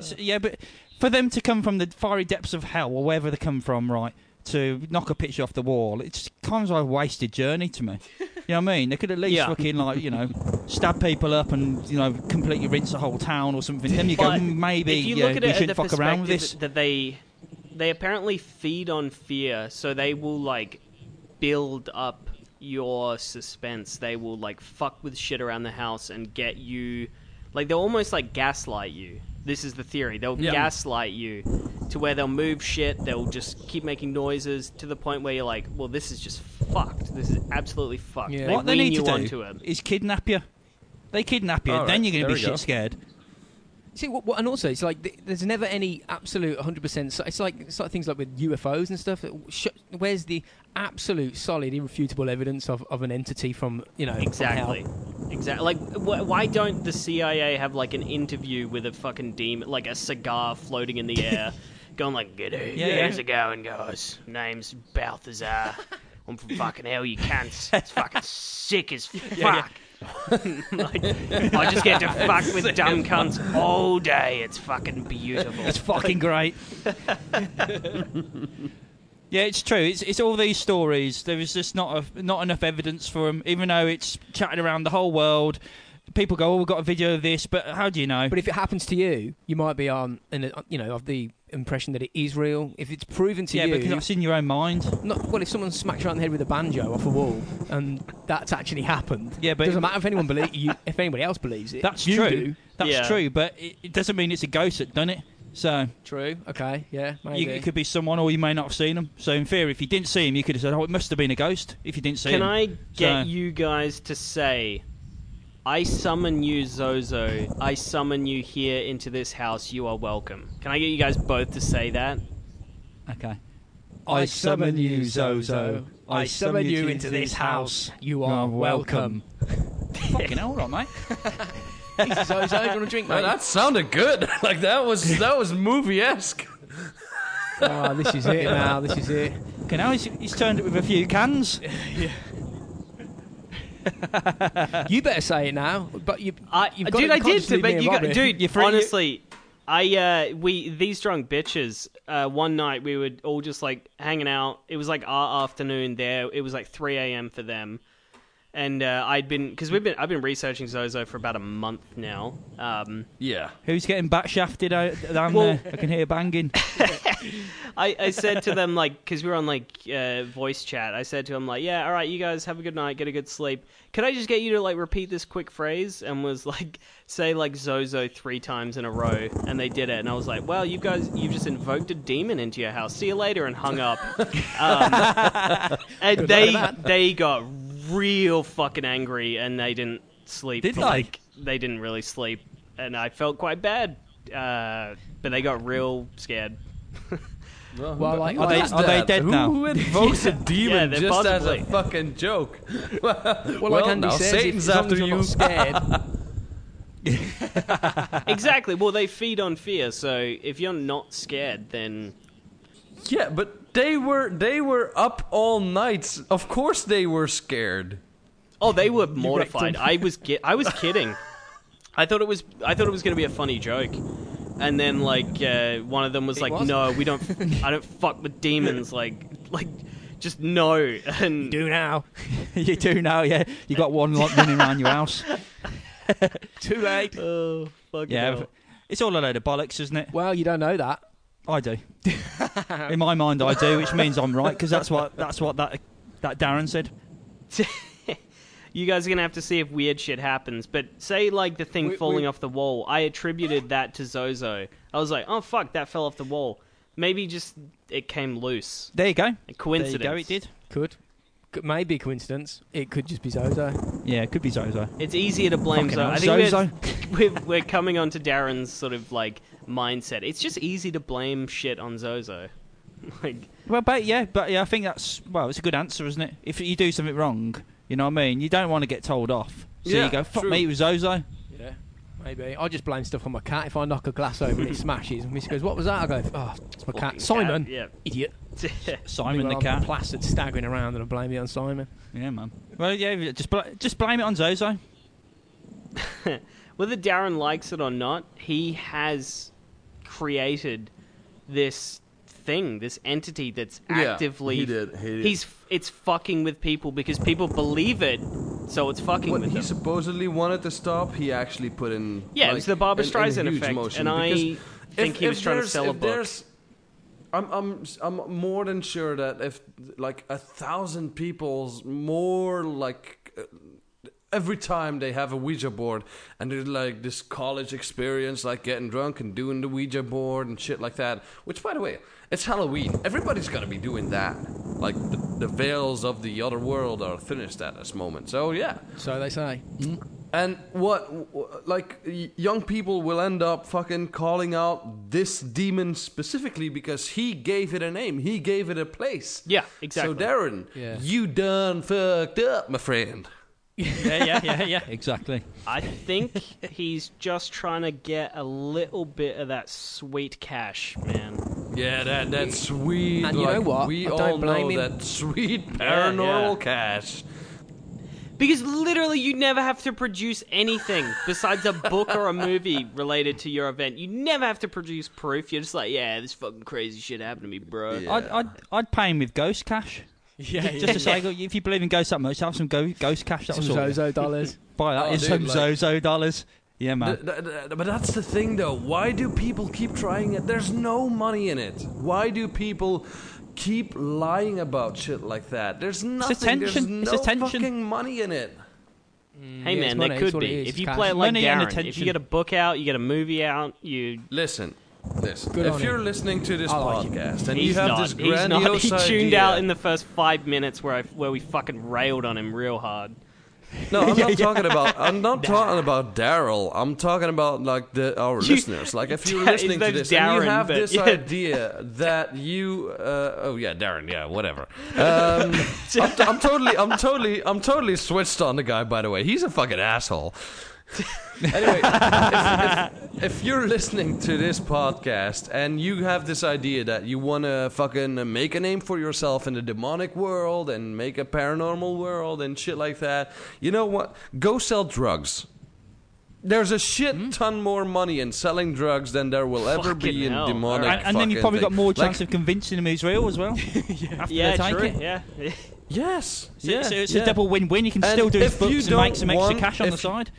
so, yeah, but for them to come from the fiery depths of hell or wherever they come from, right, to knock a picture off the wall, it's kind of like a wasted journey to me. You know what I mean? They could at least Yeah. fucking like you know stab people up and you know completely rinse the whole town or something. Then you go But "Mm, maybe if you yeah, look at we shouldn't the fuck around with this. that they they apparently feed on fear, so they will like build up your suspense. They will like fuck with shit around the house and get you like they'll almost like gaslight you. This is the theory. They'll Yeah. gaslight you to where they'll move shit, they'll just keep making noises to the point where you're like, well, this is just fucked. This is absolutely fucked. Yeah. They What they need you to do it. is kidnap you. They kidnap you, All then right, you're going there to be shit go. scared. See, what, what, and also it's like th- there's never any absolute 100%. So it's like it's like things like with UFOs and stuff. Sh- where's the absolute, solid, irrefutable evidence of, of an entity from you know Exactly. Exactly. Like, wh- why don't the CIA have like an interview with a fucking demon, like a cigar floating in the air, going like, "G'day, Yeah, yeah. how's it going, guys? Name's Balthazar. I'm from fucking hell, you cunts. It's fucking sick as fuck." like, I just get to fuck with dumb cunts all day. It's fucking beautiful. It's fucking great. Yeah, it's true. It's it's all these stories. There is just not a, not enough evidence for them, even though it's chatted around the whole world. People go, "Oh, we've got a video of this," but how do you know? But if it happens to you, you might be on, in a, you know, of the impression that it is real. If it's proven to yeah, you, yeah, because that's in your own mind. not, well, if someone smacks you on the head with a banjo off a wall and that's actually happened, Yeah, but it doesn't matter if anyone believe you, if anybody else believes it. That's you true. do. That's Yeah. true, but it, it doesn't mean it's a ghost that done it. So True. Okay. Yeah. Maybe. you, it could be someone, or you may not have seen them. So in theory, if you didn't see him, you could have said, "Oh, it must have been a ghost." If you didn't see him. Can him, I get So- you guys to say, I summon you, Zozo. I summon you here into this house. You are welcome. Can I get you guys both to say that? Okay. I summon you, Zozo. I summon you into this house. You are welcome. Fucking hell, all right, mate. Easy, Zozo. Do you want a drink, Man, mate? that sounded good. like that was that was movie esque. Oh, this is it now. This is it. Okay, now he's, he's turned it with a few cans. You better say it now. But you, I, you've got dude, to I did. consciously but be you got, Robin. dude, You're free- honestly, I uh, we these drunk bitches. Uh, one night we were all just like hanging out. It was like our afternoon there. It was like 3 a.m. for them, and uh, I'd been because we've been I've been researching Zozo for about a month now. Um, Yeah. Who's getting back shafted out down Well- there? I can hear banging. I, I said to them like because we were on like uh, voice chat. I said to them like, yeah, all right, you guys have a good night, get a good sleep. Could I just get you to like repeat this quick phrase and was like say like Zozo three times in a row, and they did it, and I was like, well, you guys, you've just invoked a demon into your house. See you later, and hung up. Um, and they they got real fucking angry, and they didn't sleep. Did they? like they didn't really sleep, and I felt quite bad. Uh, but they got real scared. Well, Well, like, are they- are they dead who, now? Who invokes a demon they're just as a fucking joke? well, Well, like Andy now says, Satan's if, as after you're you. not scared. exactly. Well, they feed on fear, so if you're not scared, then yeah, but they were they were up all night. Of course, they were scared. oh, they were mortified. I was ki- I was kidding. I thought it was I thought it was going to be a funny joke. And then like uh, one of them was It like, wasn't. "No, we don't. I don't fuck with demons. Like, like, just no." And Do now. you do now, yeah. You got one lot running around your house. Too late. oh, fucking Yeah, it's all a load of bollocks, isn't it? Well, you don't know that. I do. In my mind, I do, which means I'm right because that's what that's what that that Darren said. you guys are gonna have to see if weird shit happens. But say like the thing We- falling we- off the wall, I attributed that to Zozo. I was like, "Oh fuck, that fell off the wall." Maybe just it came loose. There you go. A There coincidence. you go. It did. Could. Could maybe coincidence. It could just be Zozo. Yeah, it could be Zozo. It's easier to blame Fucking Zozo. hell, I think Zozo. we're, we're, we're coming on to Darren's sort of like mindset. It's just easy to blame shit on Zozo. like, Well, but yeah, but yeah, I think that's well, it's a good answer, isn't it? If you do something wrong, you know what I mean. You don't want to get told off, so Yeah, you go, "Fuck true. me, it was Zozo." Yeah. Maybe. I just blame stuff on my cat. If I knock a glass over and it smashes, and Missy goes, "What was that?" I go, "Oh, it's my fucking cat, Simon, Yeah. idiot." Simon the cat. I'm staggering around, and I blame it on Simon. Yeah, man. Well, yeah, just bl- just blame it on Zozo. Whether Darren likes it or not, he has created this thing, this entity that's Yeah, actively. he did, he did. He's it's fucking with people because people believe it, so it's fucking What with he them. supposedly wanted to stop, he actually put in. Yeah, it like, was the Barbra an- an Streisand effect, and I because think if- he was trying to sell a book. there's- I'm, I'm, I'm more than sure that if like a thousand people's more like uh, every time they have a Ouija board and there's like this college experience, like getting drunk and doing the Ouija board and shit like that. Which, by the way, it's Halloween. Everybody's gonna be doing that. Like the, the veils of the other world are thinnest at this moment. So yeah. So they say. And what, like, young people will end up fucking calling out this demon specifically because he gave it a name, he gave it a place. yeah, exactly. So, Darren, Yeah. you done fucked up, my friend. yeah, yeah, yeah, yeah, exactly. I think he's just trying to get a little bit of that sweet cash, man. Yeah, that that sweet. And you know what? We I don't all blame know him. that sweet Yeah, paranormal yeah. cash. Because literally, you never have to produce anything besides a book or a movie related to your event. You never have to produce proof. You're just like, yeah, this fucking crazy shit happened to me, bro. Yeah. I'd, I'd I'd pay him with ghost cash. Yeah, Just to say, if you believe in ghosts that much, have some go- ghost cash. That some was all. Zozo dollars. Buy that. Oh, dude, some like- Zozo dollars. Yeah, man. Th- th- th- but that's the thing, though. Why do people keep trying it? There's no money in it. Why do people keep lying about shit like that? There's nothing. There's no attention. fucking money in it. Mm, hey Yeah, man, money, there could be. If you play it like Money and Darren, if you get a book out, you get a movie out, you Listen, listen. Good if you're him. listening to this I like it. podcast and he's you have not. this he's not. He tuned idea, out in the first five minutes where I where we fucking railed on him real hard. No, I'm not talking about. I'm not talking about Daryl. I'm talking about like the our You- listeners. Like if you're listening to this and you have this yeah. idea that you, uh, oh yeah, Darren, yeah, whatever. Um, I'm, I'm totally, I'm totally, I'm totally switched on the guy. By the way, he's a fucking asshole. anyway, if, if, if you're listening to this podcast and you have this idea that you want to fucking make a name for yourself in the demonic world and make a paranormal world and shit like that, you know what? Go sell drugs. There's a shit hmm? ton more money in selling drugs than there will ever Fucking be in hell. demonic. and, and then you've fucking probably got thing. more Like, chance of convincing them he's real as well. After Yeah, they take true. it. Yeah. Yes. So, yeah, so it's yeah. a double win-win. You can And still do his if you books and make some extra cash on the if- side.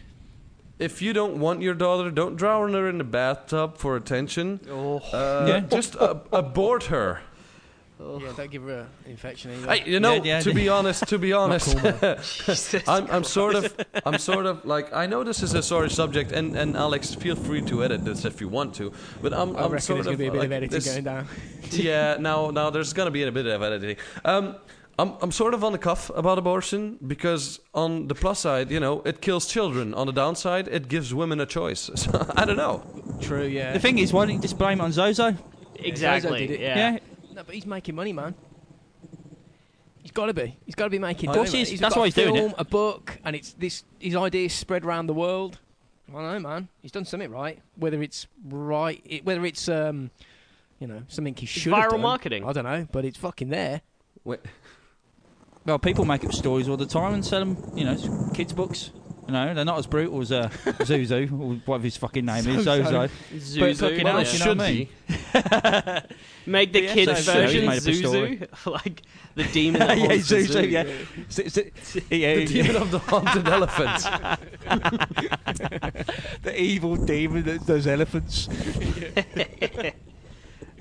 If you don't want your daughter, don't drown her in the bathtub for attention. Oh. Uh, Yeah. Just uh, abort her. yeah, don't give her an infection either. Hey, you know, Yeah, yeah, to yeah. be honest, to be honest, I'm, I'm sort of, I'm sort of like, I know this is a sorry subject, and, and Alex, feel free to edit this if you want to, but I'm, I I'm sort there's going of to be a bit like of editing this- going down. yeah, now, now there's gonna be a bit of editing. Um, I'm I'm sort of on the cuff about abortion because on the plus side, you know, it kills children. On the downside, it gives women a choice. So, I don't know. True, yeah. The thing is, why don't you just blame it on Zozo? Exactly. did it. Yeah. Yeah. No, but he's making money, man. He's got to be. He's got to be making Of money. course he is. man. He's That's got why a he's doing it. A book, and it's this. His ideas spread around the world. I don't know, man. He's done something right. Whether it's right, it, whether it's um, you know, something he should have viral done, marketing. I don't know, but it's fucking there. Wait, Well, people make up stories all the time and sell them, you know, kids' books. You know, they're not as brutal as uh, Zuzu, or whatever his fucking name is, Zozo. Zozo. Zuzu. But fucking well, hell, it you know should what I mean? be. Make the Yeah, kids so- so he's version made up a. Zuzu, like the demon. That yeah, haunts the Zuzu, zoo. yeah. Z- z- yeah, The yeah. demon of the haunted elephant. the evil demon that does elephants.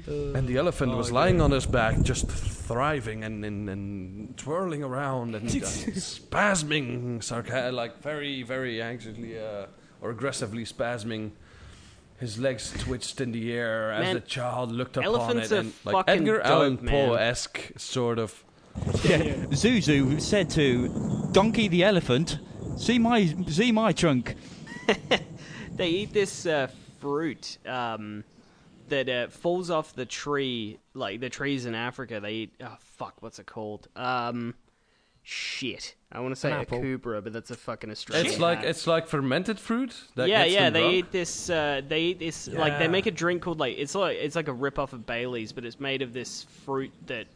And the elephant was lying on his back, just thriving and, and, and twirling around and uh, spasming, sarca- like very, very anxiously uh, or aggressively spasming. His legs twitched in the air as the child looked upon elephants it. are And, like fucking Edgar dope, Allan. Poe esque, sort of. Yeah. Zuzu said to Donkey the elephant, "See my, see my trunk." They eat this uh, fruit um, that uh, falls off the tree, like the trees in Africa. They eat. Oh fuck, what's it called? Um, shit. I want to say a apple. kubra, but that's a fucking Australian. It's like it's like fermented fruit. That yeah, gets yeah. them They drunk. eat this. Uh, they eat this. Like they make a drink called like it's like it's like a rip off of Bailey's, but it's made of this fruit that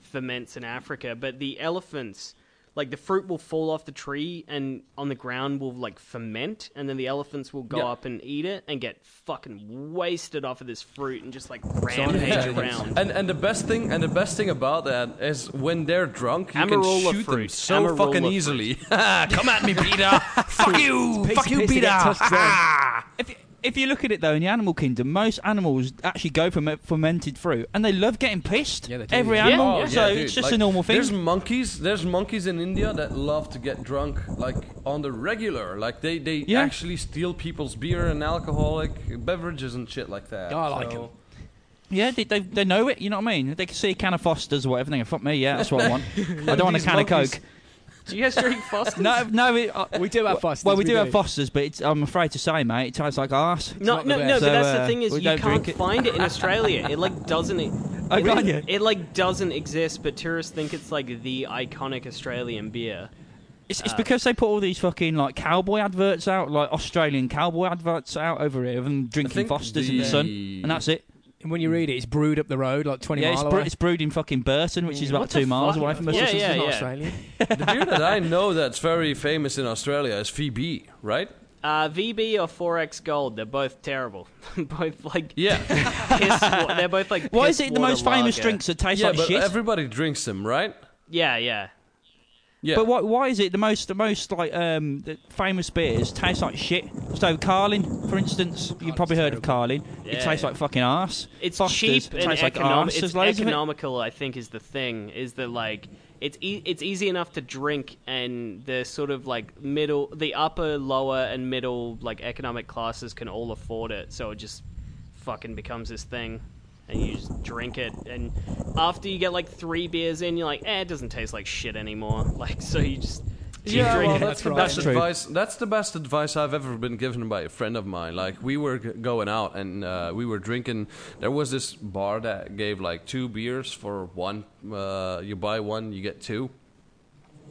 ferments in Africa. But the elephants, like the fruit will fall off the tree and on the ground will like ferment, and then the elephants will go Yeah. up and eat it and get fucking wasted off of this fruit and just like rampage around. And and the best thing and the best thing about that is when they're drunk, you Amarula can shoot them so Amarula fucking fruit. easily. Come at me, Peter. Fuck you. Fuck you, Peter. get touched Ah. If you, if you look at it though, in the animal kingdom, most animals actually go for me- fermented fruit, and they love getting pissed. Yeah, they do. Every Yeah. animal, Oh, yeah, so dude, it's just like, a normal thing. There's monkeys. There's monkeys in India that love to get drunk, like on the regular. Like they they Yeah. actually steal people's beer and alcoholic beverages and shit like that. Oh, I like So- Yeah, they, they they know it. You know what I mean? They can see a can of Foster's or whatever. They go, "Fuck me, yeah, that's what I want." I don't want a These can monkeys- of Coke. Do you guys drink Foster's? No, no, it, uh, We do have Fosters. well, we, do, have Foster's, but it's, I'm afraid to say, mate, it tastes like arse. No, no, no. best. But So, that's uh, the thing is, we you don't can't drink it. find it in Australia. It like doesn't. Oh, can't you? It like doesn't exist, but tourists think it's like the iconic Australian beer. It's, it's Uh, because they put all these fucking like cowboy adverts out, like Australian cowboy adverts out over here of them drinking think Foster's in the sun, and that's it. And when you read it, it's brewed up the road like 20 Yeah, miles it's, away. bre- it's brewed in fucking Burton, which is about What the two miles fuck? away from us. Yeah, yeah, yeah. Australian. the beer that I know that's very famous in Australia is VB, right? Uh, VB or 4X Gold, they're both terrible. both like Yeah. piss. wa- they're both like. Why piss is it the water most famous lager. drinks that taste yeah, like but shit? everybody drinks them, right? Yeah, yeah. Yeah. But why, why is it the most the most like um the famous beers taste like shit? So Carling, for instance, you've probably heard of Carling. It Yeah. tastes like fucking arse. It's Foster's, cheap it and tastes like economic. arse. There's it's loads of it. economical, I think, is the thing. Is that like it's e- it's easy enough to drink, and the sort of like middle, the upper, lower, and middle like economic classes can all afford it. So it just fucking becomes this thing, and you just drink it. And after you get like three beers in, you're like, eh, it doesn't taste like shit anymore. Like so, you just keep Yeah, well, drinking. that's, That's the right. best That's true. advice. That's the best advice I've ever been given by a friend of mine. Like we were g- going out and uh, we were drinking. There was this bar that gave like two beers for one. Uh, you buy one, you get two.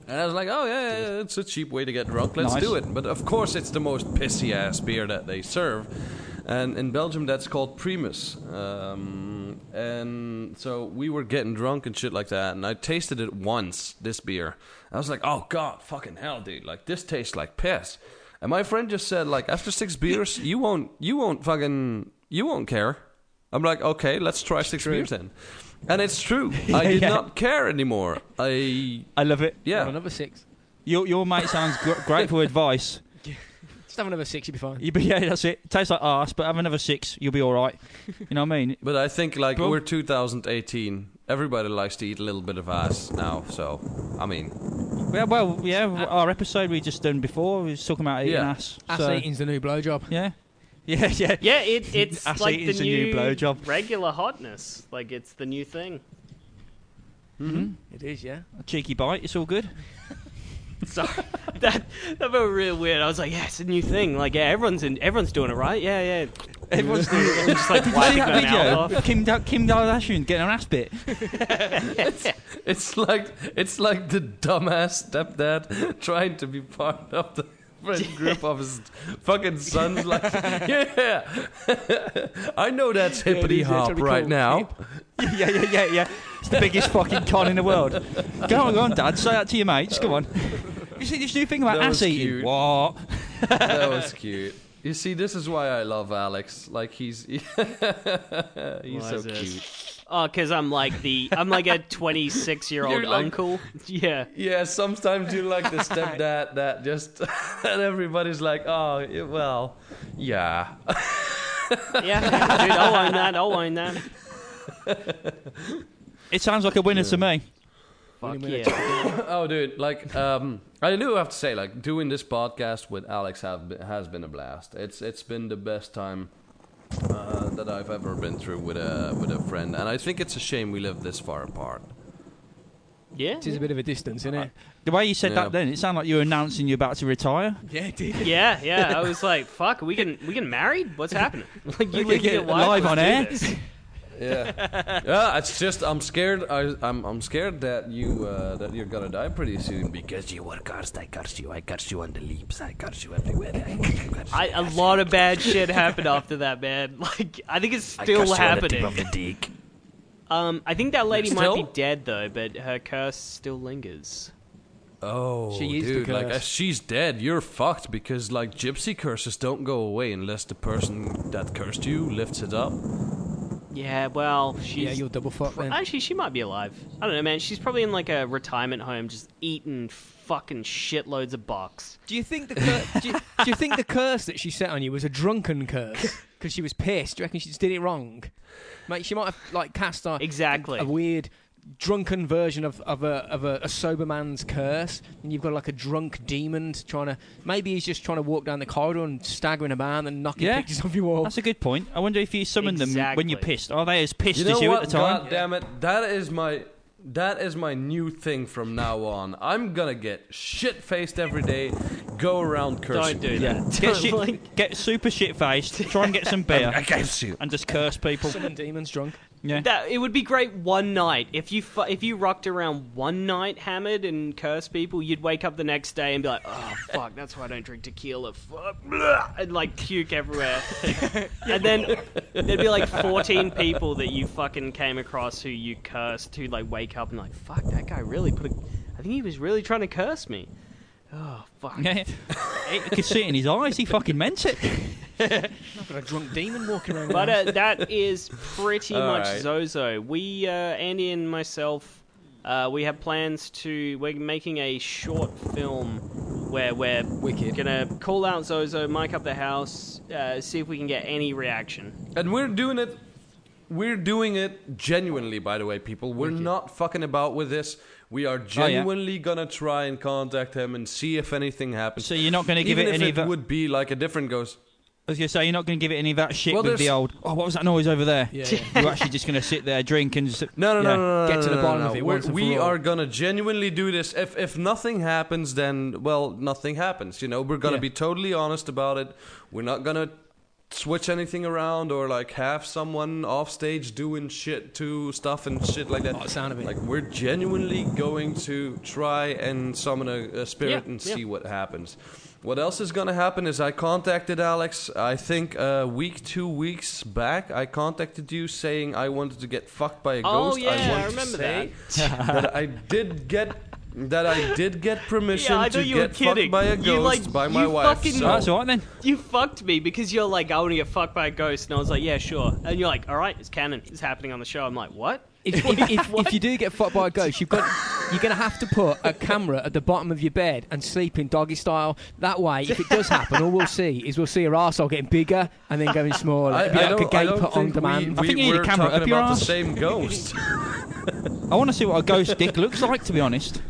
And I was like, oh yeah, yeah, yeah, it's a cheap way to get drunk. Let's Nice. do it. But of course, it's the most pissy ass beer that they serve. And in Belgium, that's called Primus. Um, and so we were getting drunk and shit like that. And I tasted it once, this beer. I was like, oh god, fucking hell, dude! Like this tastes like piss. And my friend just said, like, after six beers, you won't, you won't fucking, you won't care. I'm like, okay, let's try six beers then. And it's true. I did Yeah. not care anymore. I I love it. yeah. Have another six. Your your mate sounds gr- great for advice. Just have another six, you'll be fine. You be, yeah, that's it. Tastes like ass, but have another six, you'll be all right. You know what I mean? But I think like Bro. we're 2018. Everybody likes to eat a little bit of ass now. So I mean, Yeah, well, yeah. Our episode we just done before we was talking about eating Yeah. ass. Ass so, eating's the new blowjob. Yeah, yeah, yeah. Yeah, it, it's Ass like the eating's a new new blowjob. regular hotness. Like it's the new thing. Mm-hmm. It is, yeah. A cheeky bite. It's all good. Sorry, that that felt real weird. I was like, yeah, it's a new thing. Like, yeah, everyone's in, everyone's doing it, right? Yeah, yeah. Everyone's doing it. I'm just like Did you see wiping that their video mouth of off. Kim, Da- Kim Kardashian getting her ass bit? It's like it's like the dumbass stepdad trying to be part of the friend group of his fucking sons. Like, yeah, I know that's hippity hop right now. yeah, yeah, yeah, yeah. It's the biggest fucking con in the world. Go on, go on, Dad. Say that to your mates. Go on. You see this new thing about That ass eating? cute. What? That was cute. You see, this is why I love Alex. Like he's he's Why so is this? cute. Oh, because I'm like the I'm like a 26 year old like- uncle. Yeah. Yeah, sometimes you're like the stepdad that just and everybody's like, oh, well, yeah. Yeah, dude, I'll own that. I'll own that. It sounds like a winner to me. Fuck Winner, winner, yeah. Oh, dude, like, um, I do have to say, like, doing this podcast with Alex have has been a blast. It's it's been the best time uh, that I've ever been through with a with a friend, and I think it's a shame we live this far apart. Yeah. It is a bit of a distance, isn't it? The way you said Yeah. that then, it sounded like you were announcing you're about to retire. Yeah, it did. Yeah, yeah. I was like, "Fuck, we can we get married? What's happening? Like you Okay, and your yeah, wife live let's on do air. this. Yeah, yeah. It's just I'm scared. I, I'm I'm scared that you uh, that you're gonna die pretty soon because Because you were cursed, I curse you. I curse you on the leaps. I curse you everywhere. I curse you, I, a lot of bad shit happened after that, man. Like I think it's I still curse you on the tip happening. of the dick. Um, I think that lady might be dead though, but her curse still lingers. Oh, She is the dude, like if she's dead, you're fucked because like gypsy curses don't go away unless the person that cursed you lifts it up. Yeah, well, she's Yeah, you're double fucked then. actually she might be alive. I don't know, man. She's probably in like a retirement home, just eating fucking shitloads of box. Do you think the cur- do, you, do you think the curse that she set on you was a drunken curse because she was pissed? Do you reckon she just did it wrong? Mate, she might have like cast a, Exactly. a weird drunken version of, of, a, of a, a sober man's curse, and you've got like a drunk demon trying to. Maybe he's just trying to walk down the corridor and staggering about and knocking Yeah. pictures off your wall. That's a good point. I wonder if you summon them when you're pissed. Are they as pissed You know as you what? at the time? God damn it! That is my that is my new thing from now on. I'm gonna get shit faced every day, go around cursing. Don't do Yeah. that. Get, shit, like- get super shit faced. Try and get some beer I curse you. and just curse people. Summon demons drunk. Yeah. That it would be great one night if you fu- if you rocked around one night hammered and cursed people, you'd wake up the next day and be like, "Oh fuck, that's why I don't drink tequila." Fuck, blah," and like puke everywhere. and then there'd be like fourteen people that you fucking came across who you cursed who like wake up and like, "Fuck, that guy really put a." I think he was really trying to curse me. Oh fuck. Yeah. you could see it in his eyes. He fucking meant it. I've got a drunk demon walking around. But uh, that is pretty All much right. Zozo. We, uh, Andy and myself, uh, we have plans to. We're making a short film where we're Wicked. gonna call out Zozo, mic up the house, uh, see if we can get any reaction. And we're doing it. We're doing it genuinely, by the way, people. We're not fucking about with this. We Oh, are genuinely gonna try and contact him and see if anything happens. So you're not going to give Even it if any it of that. would be like a different ghost. I was going to say you're not going to give it any of that shit Well, with the old. Oh, what was that noise over there? Yeah, yeah. You're actually just going to sit there, drink, and just, No, no, Yeah. no, no, no, Get no, to the no, bottom no, of it We're- once We for all. are gonna genuinely do this. If if nothing happens, then well, nothing happens. You know, we're gonna Yeah. be totally honest about it. We're not gonna switch anything around or like have someone off stage doing shit to stuff and shit like that. Oh, the sound of it. Like we're genuinely going to try and summon a, a spirit Yeah, and yeah. see what happens. What else is gonna happen is I contacted Alex. I think a week, two weeks back, I contacted you saying I wanted to get fucked by a Oh, ghost. yeah, I, want I remember say that I did get that I did get permission Yeah, to thought you were get fucked by a You, ghost like, by my you wife. fucking- so- that's all right then. You fucked me because you're like, I want to get fucked by a ghost, and I was like, yeah, sure. And you're like, all right, it's canon, it's happening on the show. I'm like, what? If, if, if, if you do get fucked by a ghost, you've got you're going to have to put a camera at the bottom of your bed and sleep in doggy style. That way, if it does happen, all we'll see is we'll see your arsehole getting bigger and then going smaller. I, It'd be I like don't, gay put on think demand. we, I think you need a camera up talking your about arse. the same ghost. I want to see what a ghost dick looks like, to be honest.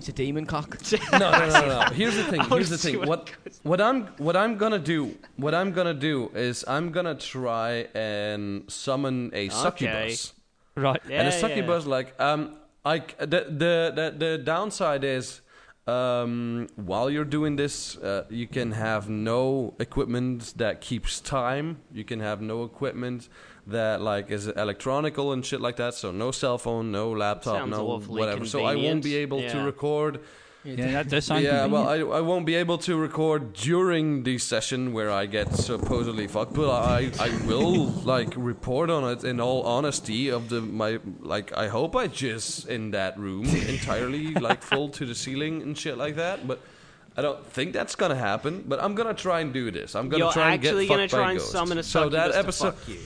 It's a demon cock. no, no, no, no. Here's the thing. Here's the thing. what What I'm what I'm gonna do what I'm gonna do is I'm gonna try and summon a succubus. Right. Yeah, and a yeah. succubus, like um, I the the the, the downside is um, while you're doing this, uh, you can have no equipment that keeps time. You can have no equipment that like is electronical and shit like that. So no cell phone, no laptop, no awfully whatever. So I won't be able convenient. to record. Yeah, that does sound yeah, well. I, I won't be able to record during the session where I get supposedly fucked, but I I will like report on it in all honesty of the my like I hope I jizz in that room entirely like full to the ceiling and shit like that, but. I don't think that's gonna happen, but I'm gonna try and do this. I'm gonna You're try and get actually fucked gonna by try and ghosts. summon a so that succubus to episode, fuck you.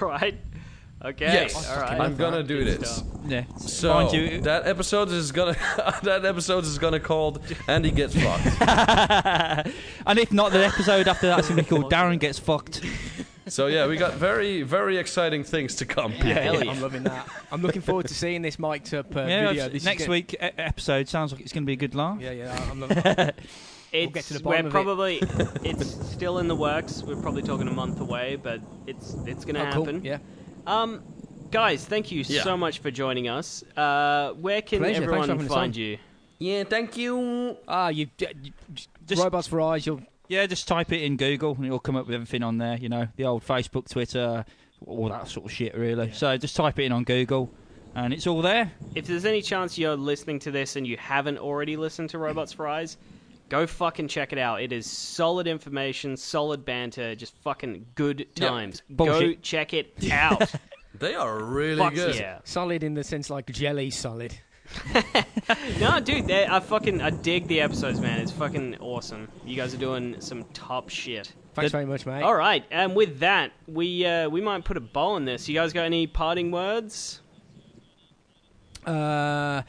right? Okay. Yes, All right. I'm gonna do Good this. stuff. yeah. So Mind you, that episode is gonna that episode is gonna called Andy gets fucked. and if not, the episode after that's going to be called Darren Gets Fucked. So yeah, we got very very exciting things to come. Hell yeah. I'm loving that. I'm looking forward to seeing this mic'd up uh, yeah, video. it's- This is next gonna- week e- episode sounds like it's going to be a good laugh. Yeah, yeah. I'm loving it. It's, get to the we're bottom of it. probably it's still in the works. We're probably talking a month away, but it's it's gonna Oh, cool. happen. Yeah. Um, guys, thank you Yeah. so much for joining us. Uh, where can Pleasure. Everyone find you? Yeah, thank you. Ah, you, you Just- robots for eyes. You'll Yeah, just type it in Google and it'll come up with everything on there. You know, the old Facebook, Twitter, all that sort of shit, really. So just type it in on Google, and it's all there. If there's any chance you're listening to this and you haven't already listened to Robots for Eyes, go fucking check it out. It is solid information, solid banter, just fucking good Yeah. times. Go Bullshit. check it out. They are really Fuck good. yeah. solid in the sense like jelly solid. No, dude, they- I fucking I dig the episodes, man. It's fucking awesome. You guys are doing some top shit. Thanks The- very much, mate. All right, and with that, we uh, we might put a bow on this. You guys got any parting words? Uh,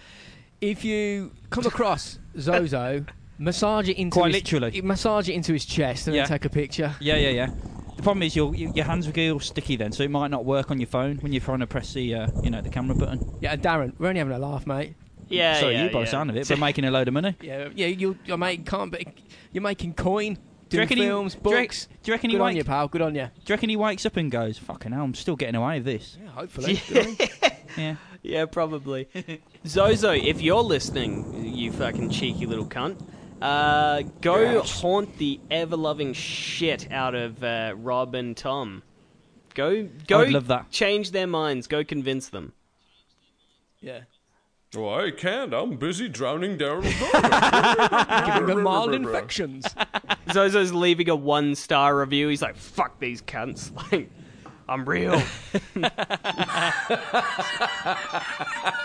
if you come across Zozo, massage it into Quite his, literally. massage it into his chest and Yeah. then take a picture. Yeah, yeah, yeah. The problem is your your hands will get all sticky then, so it might not work on your phone when you're trying to press the uh, you know the camera button. Yeah, and Darren, we're only having a laugh, mate. Yeah, Sorry, yeah, you by yeah. the sound of it, but making a load of money. Yeah, yeah, you, you're making can't be, you're making coin, Do you doing reckon he- films, do you books. Do you reckon he Good on wake, you, pal. Good on you. Do you reckon he wakes up and goes, "Fucking hell, I'm still getting away with this"? Yeah, hopefully. Good on him. Yeah. Yeah, probably. Zozo, if you're listening, you fucking cheeky little cunt, uh, go Yes. haunt the ever loving shit out of uh, Rob and Tom. Go, go, love that. change their minds. Go convince them. yeah. Oh, I can't. I'm busy drowning Daryl's daughter. Giving them mild infections. Zozo's leaving a one star review. He's like, "Fuck these cunts." Like, I'm real.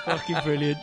Fucking brilliant.